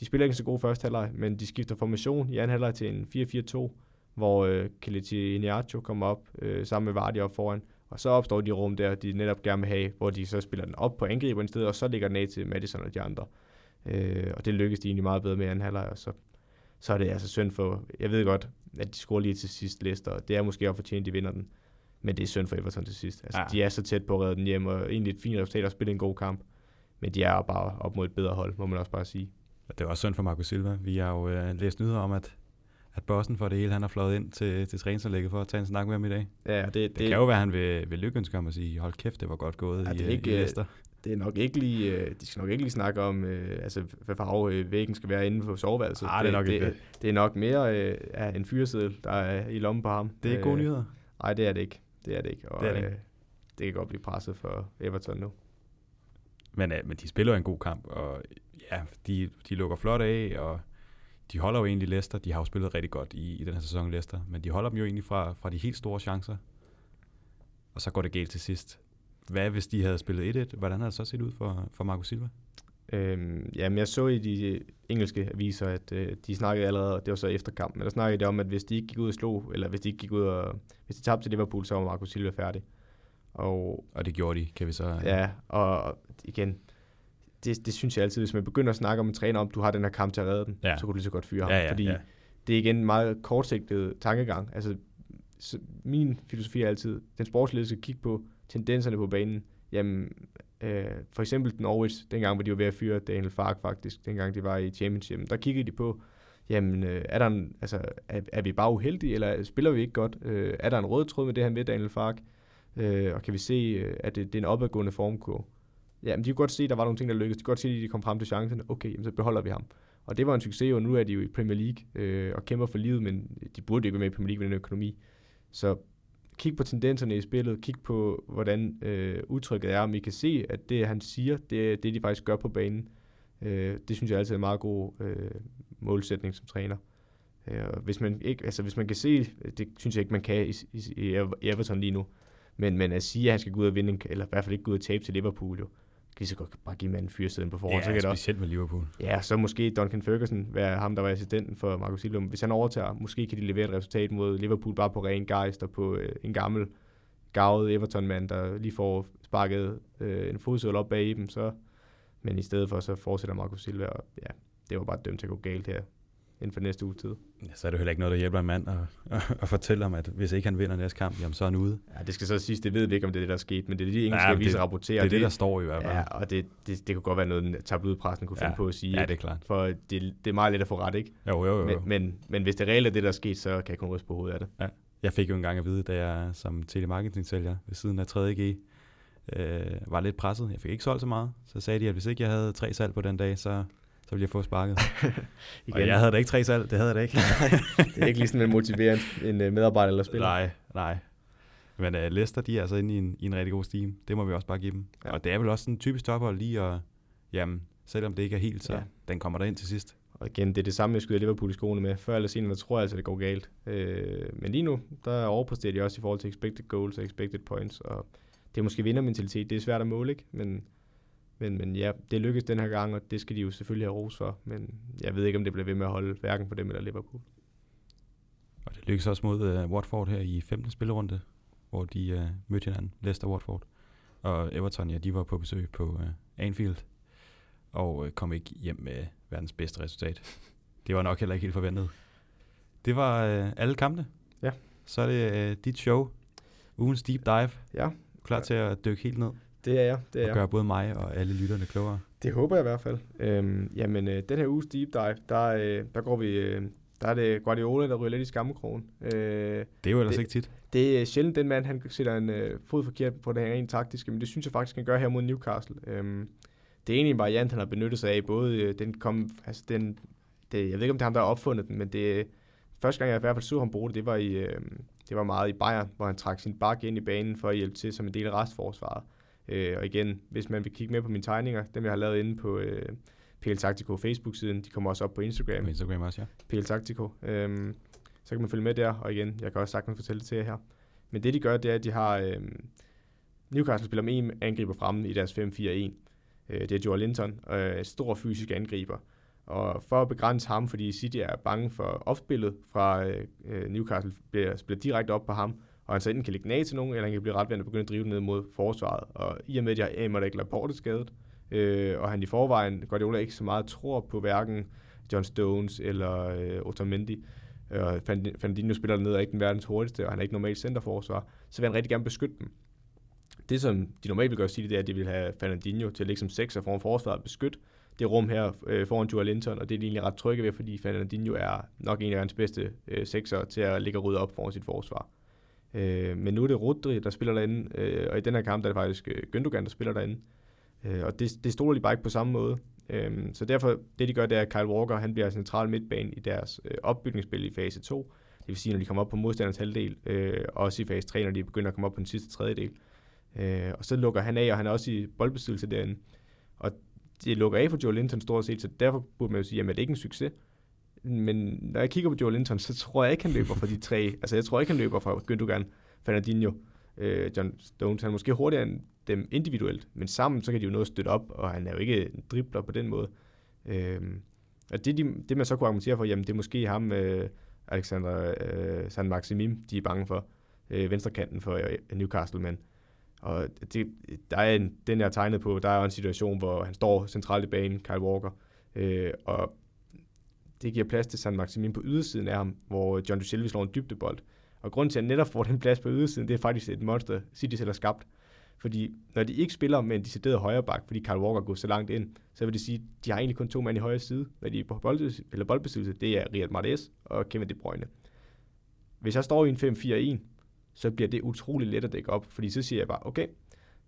de spiller ikke så god første halvleg, men de skifter formation i anden halvleg til en 4-4-2, hvor øh, Kelechi Iheanacho kommer op øh, sammen med Vardy op foran. Og så opstår de rum der, de netop gerne vil have, hvor de så spiller den op på angriberen sted, og så ligger den af til Madison og de andre. Øh, og det lykkes de egentlig meget bedre med i anden halvleg, og så, så er det altså synd for, jeg ved godt, at de scorer lige til sidst Leicester, og det er måske også fortjent, de vinder den. Men det er synd for Everton til sidst. Altså, Ja. De er så tæt på at redde den hjem, og egentlig et fint resultat at spille en god kamp. Men de er bare op mod et bedre hold, må man også bare sige. Det var også synd for Marco Silva. Vi har jo øh, læst nyheder om, at, at bossen for det hele, han har fløjet ind til, til træningsanlægget for at tage en snak med ham i dag. Ja, det, Det, det kan jo være, at han vil, vil lykkeønske ham og sige, hold kæft, det var godt gået Ja, i, det er øh, ikke, i øh, Leicester. det er nok ikke lige, øh, de skal nok ikke lige snakke om, øh, altså, hvad farve væggen skal være inde på soveværelset. Ah, det er nok det, ikke det. Det er nok mere øh, en fyreseddel, der er i lommen på ham. Det er gode Øh, nyheder. Nej, det er det ikke. Det er det ikke. Og, Det er det øh, det kan godt blive presset for Everton nu. Men, øh, men de spiller en god kamp, og ja, de, de lukker flot af, og de holder jo egentlig Leicester. De har jo spillet rigtig godt i, i den her sæson, Leicester. Men de holder dem jo egentlig fra, fra de helt store chancer. Og så går det galt til sidst. Hvad hvis de havde spillet 1-1? Hvordan havde det så set ud for, for Marco Silva? Øhm, jamen, jeg så i de engelske aviser, at øh, de snakkede allerede, det var så efter kampen, men der snakkede de om, at hvis de ikke gik ud og slog, eller hvis de ikke gik ud og, hvis de tabte til Liverpool, så var Marco Silva færdig. Og Og det gjorde de, kan vi så... ja, og igen, det, det synes jeg altid, hvis man begynder at snakke om en træner, om du har den her kamp til at redde den, Ja. så kunne du lige så godt fyre ham. ja, ja, fordi ja. det er igen en meget kortsigtet tankegang. Altså, så min filosofi er altid, den sportsledelse skal kigge på tendenserne på banen. Jamen, øh, for eksempel den Norwich, dengang hvor de var ved at fyre Daniel Fark faktisk, dengang de var i championship, der kiggede de på, jamen, øh, er, der en, altså, er, er vi bare uheldige, eller spiller vi ikke godt? Øh, er der en rød tråd med det her med Daniel Fark? Øh, og kan vi se, øh, at det, det er en opadgående formkurve? Jamen, de kunne godt se, at der var nogle ting, der lykkedes. De kunne godt se, at de kom frem til chancen. Okay, jamen, så beholder vi ham. Og det var en succes, og nu er de jo i Premier League øh, og kæmper for livet, men de burde ikke være med i Premier League med den økonomi. Så kig på tendenserne i spillet, kig på, hvordan øh, udtrykket er, om I kan se, at det, han siger, det er det, de faktisk gør på banen. Øh, det synes jeg altid er en meget god øh, målsætning som træner. Øh, og hvis man ikke, altså hvis man kan se, det synes jeg ikke, man kan i, i, i Everton lige nu, men, men at sige, at han skal gå ud og vinde, eller i hvert fald ikke gå ud og tabe til Liverpool, jo, lige så godt bare give manden fyrsiden på forhånd. Ja, så kan også, specielt med Liverpool. ja, så måske Duncan Ferguson være ham, der var assistenten for Marco Silva. Hvis han overtager, måske kan de levere et resultat mod Liverpool bare på ren gejst og på øh, en gammel gavet Everton-mand, der lige får sparket øh, en fodsål op bag i dem. Så, men i stedet for, så fortsætter Marco Silva, og ja, det var bare dømt til at gå galt her inden for næste uge tid. Ja, så er det heller ikke noget, der hjælper en mand at, at, at fortælle ham, at hvis ikke han vinder næste kamp, jamen så er han ude. Ja, det skal så siges, det ved vi ikke, om det er det, der er sket, men det er det, de engelske Ja, aviser det- rapporterer. Det er det, der står i hvert fald. Ja, og det, det, det kunne godt være noget, tabloidpressen kunne finde Ja. på at sige. ja, det er klart. For det, det er meget let at få ret, ikke? Jo, jo, jo. Men, men, men hvis det reelt er det, der er sket, så kan jeg kun ryste på hovedet af det. Jeg fik jo engang at vide, da jeg som telemarketing-sælger ved siden af 3G øh, var lidt presset. Jeg fik ikke solgt så meget. Så sagde de, at hvis ikke jeg havde tre salg på den dag, så, så ville jeg få sparket. Igen, Og jeg havde da ikke tre salg, det havde jeg da ikke. det er ikke ligesom at motivere en, en øh, medarbejder eller spiller. nej, nej. Men uh, Leicester, de er altså inde i en, i en rigtig god steam. Det må vi også bare give dem. Ja. Og det er vel også sådan en typisk tophold lige at, jamen, selvom det ikke er helt, så Ja. den kommer der ind til sidst. Og igen, det er det samme, jeg skyder Liverpool i skoene med. Før eller senere, tror jeg altså, det går galt. Øh, men lige nu, der overpræsterer de også i forhold til expected goals og expected points. Og det er måske vindermentalitet. Det er svært at måle, ikke? Men, men, men ja, det lykkedes den her gang, og det skal de jo selvfølgelig have ros for. Men jeg ved ikke, om det bliver ved med at holde hverken på dem eller Liverpool. Og det lykkedes også mod uh, Watford her i 15. spillerunde, hvor de uh, mødte hinanden, Leicester Watford. Og Everton, ja, de var på besøg på uh, Anfield, og uh, kom ikke hjem med verdens bedste resultat. Det var nok heller ikke helt forventet. Det var uh, alle kampene. Ja. Så er det uh, dit show, ugens deep dive. Ja, Klar til at dykke helt ned det er jeg. Det er og gøre både mig og alle lytterne klogere. Det håber jeg i hvert fald. Øhm, jamen, øh, den her uges deep dive, der, øh, der går vi... Øh, der er det Guardiola, der ryger lidt i skammekrogen. Øh, Det er jo ellers Det- ikke tit. det er sjældent, den mand, han sætter en øh, fod forkert på det her rent taktiske, men det synes jeg faktisk, han gør her mod Newcastle. Øhm, det er egentlig en variant, han har benyttet sig af. Både øh, den kom... Altså, den, det, jeg ved ikke, om det er ham, der har opfundet den, men det første gang, jeg i hvert fald så ham bruge det, det var, i, øh, det var meget i Bayern, hvor han trak sin bak ind i banen for at hjælpe til som en del af restforsvaret. Øh, og igen, hvis man vil kigge med på mine tegninger, dem jeg har lavet inde på øh, PL Taktiko Facebook-siden, de kommer også op på Instagram. På Instagram også, ja. PL Taktiko. Øhm, så kan man følge med der, og igen, jeg kan også sagtens fortælle det til jer her. Men det de gør, det er, at de har... Øhm, Newcastle spiller med en angriber fremme i deres 5-4-1. Øh, det er Joel Linton, øh, stor fysisk angriber. Og for at begrænse ham, fordi City er bange for opspillet fra øh, øh, Newcastle, bliver spillet direkte op på ham, og han så enten kan ligge den af til nogen, eller han kan blive retvendt og begynde at drive ned mod forsvaret. Og i og med, at de har ikke Laporte skadet, øh, og han i forvejen, Guardiola ikke så meget tror på hverken John Stones eller øh, Otamendi, og Fernand- spiller dernede og er ikke den verdens hurtigste, og han er ikke normalt centerforsvar, så vil han rigtig gerne beskytte dem. Det, som de normalt vil gøre sige, det er, at de vil have Fernandinho til at ligge som sekser foran forsvaret og beskytte det rum her øh, foran Joel Linton, og det er de egentlig ret trygge ved, fordi Fernandinho er nok en af hans bedste øh, sekser til at ligge og rydde op foran sit forsvar. Øh, men nu er det Rodri, der spiller derinde, øh, og i den her kamp der er det faktisk øh, Gündogan, der spiller derinde. Øh, og det, det stoler de bare ikke på samme måde. Øh, så derfor, det de gør, det er, at Kyle Walker, han bliver central midtbane i deres øh, opbygningsspil i fase 2. Det vil sige, når de kommer op på modstanders halvdel, øh, også i fase 3, når de begynder at komme op på den sidste tredjedel. Øh, og så lukker han af, og han er også i boldbesiddelse derinde. Og det lukker af for Joe Linton stort set, så derfor burde man jo sige, at det er ikke en succes. Men når jeg kigger på Joe Linton, så tror jeg ikke, han løber fra de tre. Altså, jeg tror ikke, han løber fra Gündogan, Fernandinho, øh, John Stones. Han er måske hurtigere end dem individuelt, men sammen, så kan de jo nå at støtte op, og han er jo ikke en dribler på den måde. Øh, og det, de, det, man så kunne argumentere for, jamen, det er måske ham, øh, Alexander øh, San Maximim, de er bange for, øh, venstrekanten for øh, Newcastle, men og det, der er en, den jeg har tegnet på, der er en situation, hvor han står centralt i banen, Kyle Walker, øh, og det giver plads til San Maximin på ydersiden af ham, hvor John Duchelvi slår en dybdebold. Og grunden til, at han netop får den plads på ydersiden, det er faktisk et monster, City selv har skabt. Fordi når de ikke spiller med en decideret højre bak, fordi Kyle Walker går så langt ind, så vil det sige, at de har egentlig kun to mand i højre side, når de er på bold, eller boldbesiddelse. Det er Riyad Mahrez og Kevin De Bruyne. Hvis jeg står i en 5-4-1, så bliver det utrolig let at dække op, fordi så siger jeg bare, okay,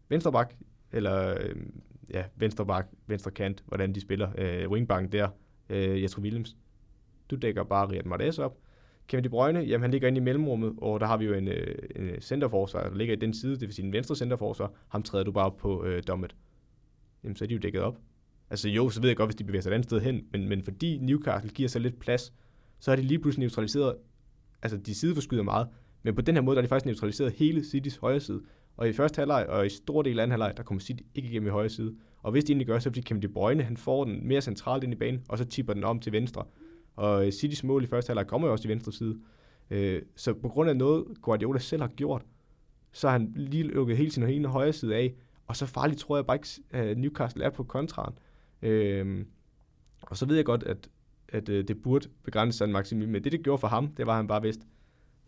venstre bak, eller øhm, ja, venstre bak, venstre kant, hvordan de spiller, øh, wingbacken der, øh, Jesper Williams. Du dækker bare Riyad Mahrez op. Kevin De Bruyne, jamen han ligger inde i mellemrummet, og der har vi jo en, øh, en øh, centerforsvar, der ligger i den side, det vil sige en venstre centerforsvar, ham træder du bare op på øh, dommet. Jamen så er de jo dækket op. Altså jo, så ved jeg godt, hvis de bevæger sig et andet sted hen, men, men fordi Newcastle giver sig lidt plads, så er de lige pludselig neutraliseret, altså de sideforskyder meget, men på den her måde, der er de faktisk neutraliseret hele Citys højre side, Og i første halvleg og i stor del af anden halvleg, der kommer City ikke igennem i højre side. Og hvis de egentlig gør, så fordi Kevin De Bruyne, han får den mere centralt ind i banen, og så tipper den om til venstre. Og øh, Citys mål i første halvleg kommer jo også i venstre side. Øh, så på grund af noget, Guardiola selv har gjort, så har han lige lukket hele sin ene højre side af, og så farligt tror jeg bare ikke, at Newcastle er på kontraen. Øh, og så ved jeg godt, at, at øh, det burde begrænse sig en maksimum, men det, det gjorde for ham, det var, at han bare vidste,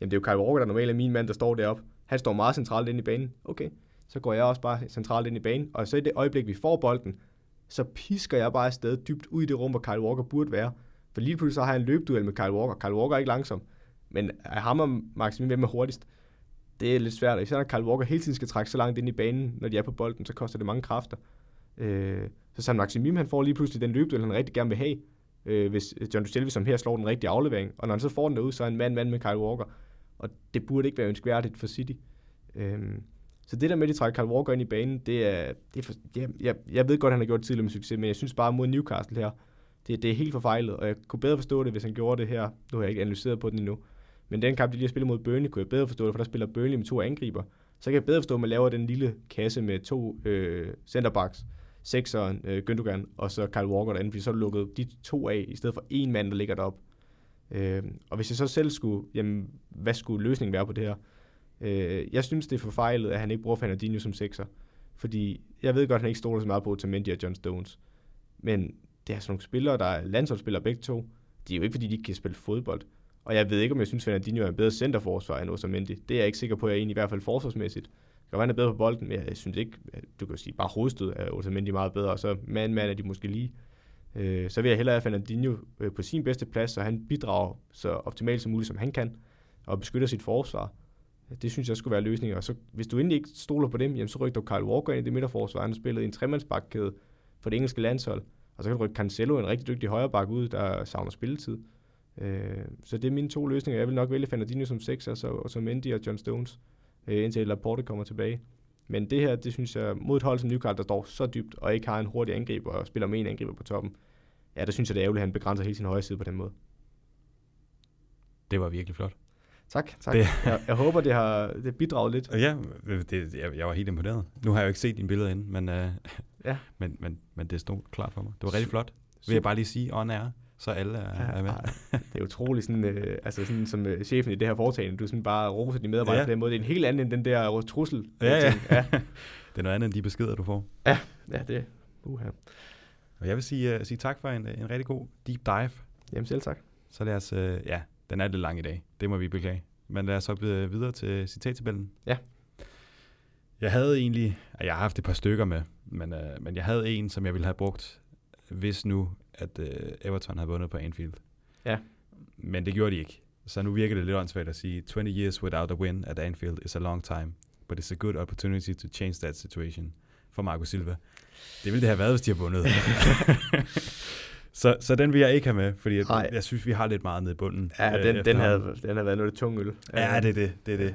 jamen det er jo Kyle Walker, der normalt er min mand, der står deroppe. Han står meget centralt ind i banen. Okay, så går jeg også bare centralt ind i banen. Og så i det øjeblik, vi får bolden, så pisker jeg bare afsted dybt ud i det rum, hvor Kyle Walker burde være. For lige pludselig så har jeg en løbduel med Kyle Walker. Kyle Walker er ikke langsom. Men er ham og Maximin, hvem er hurtigst? Det er lidt svært. Især når Kyle Walker hele tiden skal trække så langt ind i banen, når de er på bolden, så koster det mange kræfter. Øh, så San Maximim, han får lige pludselig den løbduel, han rigtig gerne vil have, øh, hvis John Ducelvi som her slår den rigtige aflevering. Og når han så får den derud, så er en mand-mand med Kyle Walker. Og det burde ikke være ønskværdigt for City. Øh, så det der med, at de trækker Kyle Walker ind i banen, det er, det er for, jeg, jeg, jeg ved godt, at han har gjort tidligere med succes, men jeg synes bare mod Newcastle her, det, det er helt forfejlet, og jeg kunne bedre forstå det, hvis han gjorde det her. Nu har jeg ikke analyseret på den endnu. Men den kamp, de lige har spillet mod Burnley, kunne jeg bedre forstå det, for der spiller Burnley med to angriber. Så kan jeg bedre forstå, at man laver den lille kasse med to øh, centerbacks, sekseren, øh, Gündogan, og så Kyle Walker derinde, fordi så er lukket de to af, i stedet for en mand, der ligger deroppe. Øh, og hvis jeg så selv skulle, jamen, hvad skulle løsningen være på det her? Øh, jeg synes, det er forfejlet, at han ikke bruger Fernandinho som sekser. Fordi jeg ved godt, at han ikke stoler så meget på Otamendi og John Stones. Men det er sådan nogle spillere, der er landsholdsspillere begge to. Det er jo ikke, fordi de ikke kan spille fodbold. Og jeg ved ikke, om jeg synes, at Fernandinho er en bedre centerforsvar end Otamendi. Det er jeg ikke sikker på, at jeg er egentlig i hvert fald forsvarsmæssigt. Det kan være, han er bedre på bolden, men jeg synes ikke, at du kan sige, bare hovedstød er Otamendi meget bedre, og så man-man er de måske lige. Øh, så vil jeg hellere have Fernandinho øh, på sin bedste plads, så han bidrager så optimalt som muligt, som han kan, og beskytter sit forsvar. Det synes jeg skulle være løsningen. Og så, hvis du endelig ikke stoler på dem, jamen, så rykker du Kyle Walker ind i det midterforsvar. Han har spillet i en tremandsbakkæde for det engelske landshold. Og så kan du rykke Cancelo, en rigtig dygtig højreback ud, der savner spilletid. Øh, så det er mine to løsninger. Jeg vil nok vælge Fernandinho som 6, og så, og så Mendy og John Stones, øh, indtil Laporte kommer tilbage. Men det her, det synes jeg, mod et hold som Newcastle, der står så dybt, og ikke har en hurtig angriber, og spiller med en angriber på toppen, ja, der synes jeg, det er ærgerligt, at han begrænser hele sin højre side på den måde. Det var virkelig flot. Tak, tak. Det. Jeg, jeg håber, det har det bidraget lidt. Ja, det, jeg, jeg var helt imponeret. Nu har jeg jo ikke set dine billeder ind, men, uh, ja. men, men, men det stod klart for mig. Det var rigtig flot. Vil jeg bare lige sige, on er, så alle er, ja, er med. det er utroligt, sådan, uh, altså sådan, som uh, chefen i det her foretagende, du sådan bare roser de medarbejdere ja. på den måde. Det er en helt anden end den der trussel. Ja, ja. ja. det er noget andet end de beskeder, du får. Ja, ja det er uh-huh. Og jeg vil sige, uh, sige tak for en, en rigtig god deep dive. Jamen selv tak. Så lad os, uh, ja, den er lidt lang i dag. Det må vi beklage. Men lad os så videre til citattabellen. Ja. Jeg havde egentlig, jeg har haft et par stykker med, men, uh, men jeg havde en, som jeg ville have brugt, hvis nu, at uh, Everton havde vundet på Anfield. Ja. Men det gjorde de ikke. Så nu virker det lidt åndssvagt at sige, 20 years without a win at Anfield is a long time, but it's a good opportunity to change that situation for Marco Silva. Det ville det have været, hvis de har vundet. Så, så den vil jeg ikke have med, fordi jeg, jeg synes, vi har lidt meget nede i bunden. Ja, den, øh, den, havde, den har været noget tung øl. Ja, det er det. det, er det.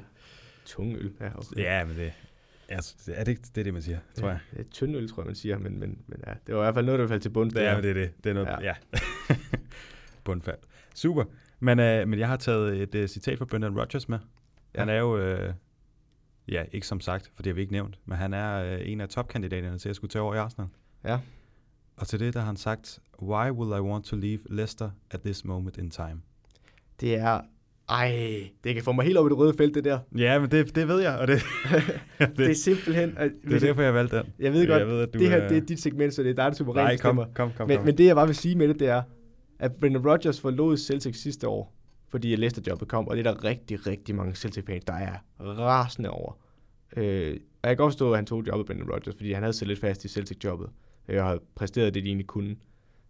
Tung øl, ja. Okay. Ja, men det, altså, er det ikke det, er det, man siger, tror jeg? Det er tynd øl, tror jeg, man siger, men, men, men ja, det var i hvert fald noget, der faldt til bund. Ja, men det er det. Det er noget, ja. ja. Bundfald. Super. Men, uh, men jeg har taget et uh, citat fra Brendan Rodgers med. Ja. Han er jo, uh, ja, ikke som sagt, for det har vi ikke nævnt, men han er uh, en af topkandidaterne til at skulle tage over i Arsenal. Ja. Og til det, der har han sagt, Why will I want to leave Leicester at this moment in time? Det er, ej, det kan få mig helt op i det røde felt, det der. Ja, men det, det ved jeg, og det, det, det er simpelthen... At, det er derfor, jeg valgte den. Jeg ved godt, jeg ved, at du det her er... det er dit segment, så det er dig, der suverænt Nej, kom, kom, kom, men, kom. men det, jeg bare vil sige med det, det er, at Brendan Rodgers forlod Celtic sidste år, fordi Leicester-jobbet kom, og det er der rigtig, rigtig mange Celtic-fans, der er rasende over. Øh, og jeg kan godt forstå, at han tog jobbet, Brendan Rodgers, fordi han havde sig lidt fast i Celtic-jobbet øh, og har præsteret det, de egentlig kunne,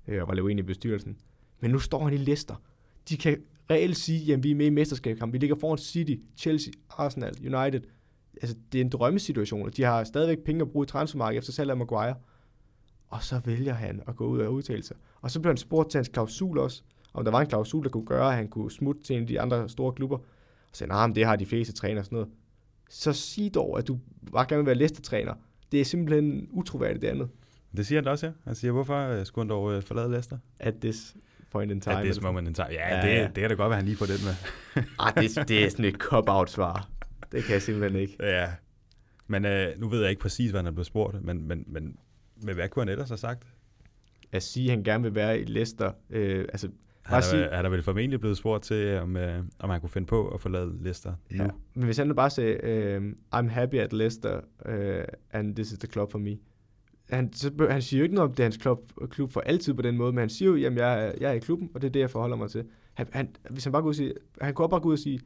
øh, og var lidt i bestyrelsen. Men nu står han i Leicester. De kan reelt sige, at vi er med i mesterskabskamp. Vi ligger foran City, Chelsea, Arsenal, United. Altså, det er en drømmesituation, og de har stadigvæk penge at bruge i transfermarkedet efter salg af Maguire. Og så vælger han at gå ud og udtale sig. Og så bliver han spurgt til hans klausul også, om der var en klausul, der kunne gøre, at han kunne smutte til en af de andre store klubber. Og så nej, nah, det har de fleste træner og sådan noget. Så sig dog, at du bare gerne vil være Leicester-træner. Det er simpelthen utroværdigt det andet. Det siger han også, ja. Han siger, hvorfor øh, skulle han dog øh, forlade Leicester? At this point in time. At this moment in time. Ja, ja, det, ja. det kan da godt være, han lige får den med. Ej, det, det er sådan et cop-out svar. Det kan jeg simpelthen ikke. Ja. Men øh, nu ved jeg ikke præcis, hvad han er blevet spurgt, men, men, men, men hvad kunne han ellers have sagt? At sige, at han gerne vil være i Leicester. Øh, altså, Han er, sige- han er vel formentlig blevet spurgt til, om, øh, om han kunne finde på at forlade Leicester nu. ja. Men hvis han nu bare sagde, øh, I'm happy at Leicester, øh, and this is the club for me. Han, så, han siger jo ikke noget om, det er hans klub, klub for altid på den måde, men han siger jo, jamen jeg, er- jeg er i klubben, og det er det, jeg forholder mig til. Han, han, hvis han bare og sige, han kunne også bare gå ud og sige,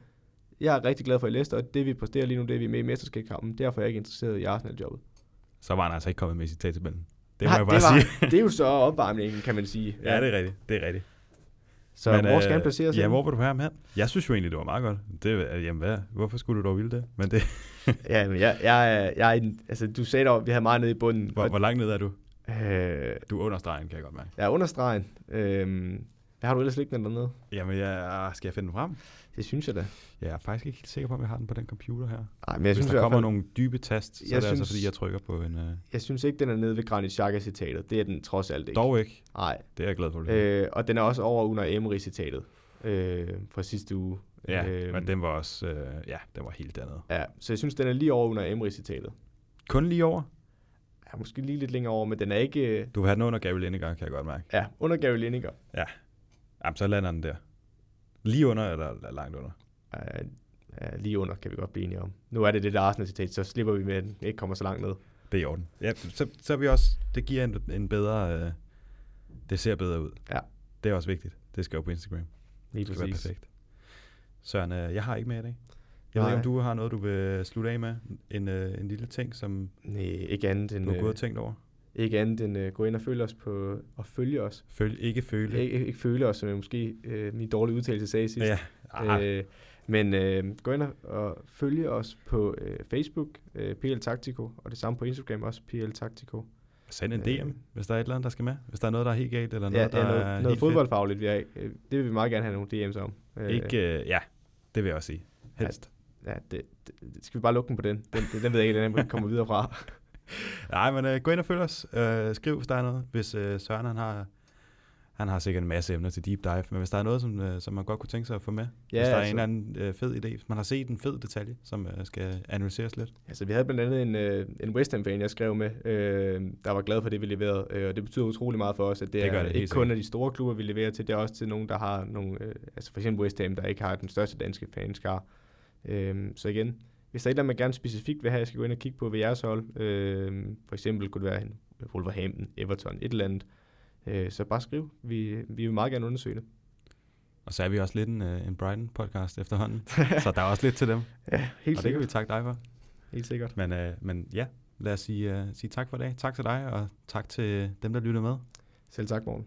jeg er rigtig glad for i Leicester, og det vi præsterer lige nu, det er vi er med i mesterskabskampen. Derfor er jeg ikke interesseret i Arsenal-jobbet. Så var han altså ikke kommet med i citattabellen. Det må Nej, jeg bare det, var, sige. det er jo så opvarmningen, kan man sige. Ja, det er rigtigt. Det er rigtigt. Så Men, hvor skal han placere sig? Ja, hvor vil du have ham hen? Jeg synes jo egentlig, det var meget godt. Det, er- jamen, hvad? Hvorfor skulle du dog ville det? Men det, Ja, men jeg, jeg, jeg, den- altså, du sagde dog, at vi havde meget nede i bunden. hvor, hvor langt ned er du? Øh, Du er under stregen, kan jeg godt mærke. jeg er under stregen. Øh, hvad har du ellers liggende dernede? Jamen, jeg, skal jeg finde den frem? Det synes jeg da. Jeg er faktisk ikke helt sikker på, om jeg har den på den computer her. Nej, men jeg Hvis synes, der kommer fald, nogle dybe tast, så Jeg er det altså, synes- fordi jeg trykker på en... Uh... jeg synes ikke, den er nede ved Granit Xhaka-citatet. Det er den trods alt ikke. Dog ikke. Nej. Det er jeg glad for. Øh, Øh, og den er også over under Emery-citatet øh, fra sidste uge. ja, øh, men den var også... Øh, ja, den var helt andet. Ja, så jeg synes, den er lige over under Emery-citatet. Kun lige over. Ja, måske lige lidt længere over, men den er ikke... øh, Du vil have den under Gary Lineker, kan jeg godt mærke. Ja, under Gary Lineker. Jamen, så lander den der. Lige under eller langt under? Ja, lige under kan vi godt blive enige om. Nu er det det der Arsenal-citat, så slipper vi med, at den ikke kommer så langt ned. Det er i orden. Ja, så, så er vi også... Det giver en, en bedre... Øh, det ser bedre ud. Ja. Det er også vigtigt. Det skal jo på Instagram. Lige Det skal være præcis. perfekt. Søren, øh, jeg har ikke med i dag. Jeg Nej. ved ikke, om du har noget, du vil slutte af med. En, øh, en lille ting, som Nej, ikke andet end, du har gået og øh, tænkt over. Ikke andet end uh, gå ind og følge os på, og følge os. Føl, ikke føle. Ikke, ikke følge os, som jeg måske øh, min dårlige udtalelse sagde sidst. Ja. Ah, Øh, men øh, gå ind og, og følge os på øh, Facebook, øh, PL Taktiko, og det samme på Instagram også, PL Taktiko. Send en øh, DM, hvis der er et eller andet, der skal med. Hvis der er noget, der er helt galt, eller noget, Ja, der ja, er noget, noget fodboldfagligt, vi har, øh, det vil vi meget gerne have nogle DM's om. fedt. Ikke, øh, ja, det vil jeg også sige. Helst. Ja, det, det, det, skal vi bare lukke den på den? Den, den, den ved jeg ikke, den kommer videre fra. Nej, men øh, gå ind og følg os. Øh, skriv, hvis der er noget. Hvis øh, Søren han har, han har sikkert en masse emner til deep dive, men hvis der er noget, som, øh, som man godt kunne tænke sig at få med, Ja, hvis der er altså. en eller anden øh, fed idé, hvis man har set en fed detalje, som øh, skal analyseres lidt. Altså, vi havde blandt andet en, øh, en West Ham-fan, jeg skrev med, øh, der var glad for det, vi leverede. Øh, og det betyder utrolig meget for os, at det, Det er det, ikke kun af de store klubber, vi leverer til, det er også til nogen, der har nogle, øh, altså for eksempel West Ham, der ikke har den største danske fanskar. Øh, så igen, hvis der er et eller andet, man gerne specifikt vil have, jeg skal gå ind og kigge på ved jeres hold, øh, for eksempel kunne det være Wolverhampton, Everton, et eller andet, øh, så bare skriv. Vi, vi vil meget gerne undersøge det. Og så er vi også lidt en, øh, en Brighton-podcast efterhånden, så der er også lidt til dem, Ja, helt og det kan vi sikkert. takke dig for. Helt sikkert. Men, øh, men ja, lad os sige, øh, sige tak for i dag. Tak til dig, og tak til dem, der lytter med. Selv tak, morgen.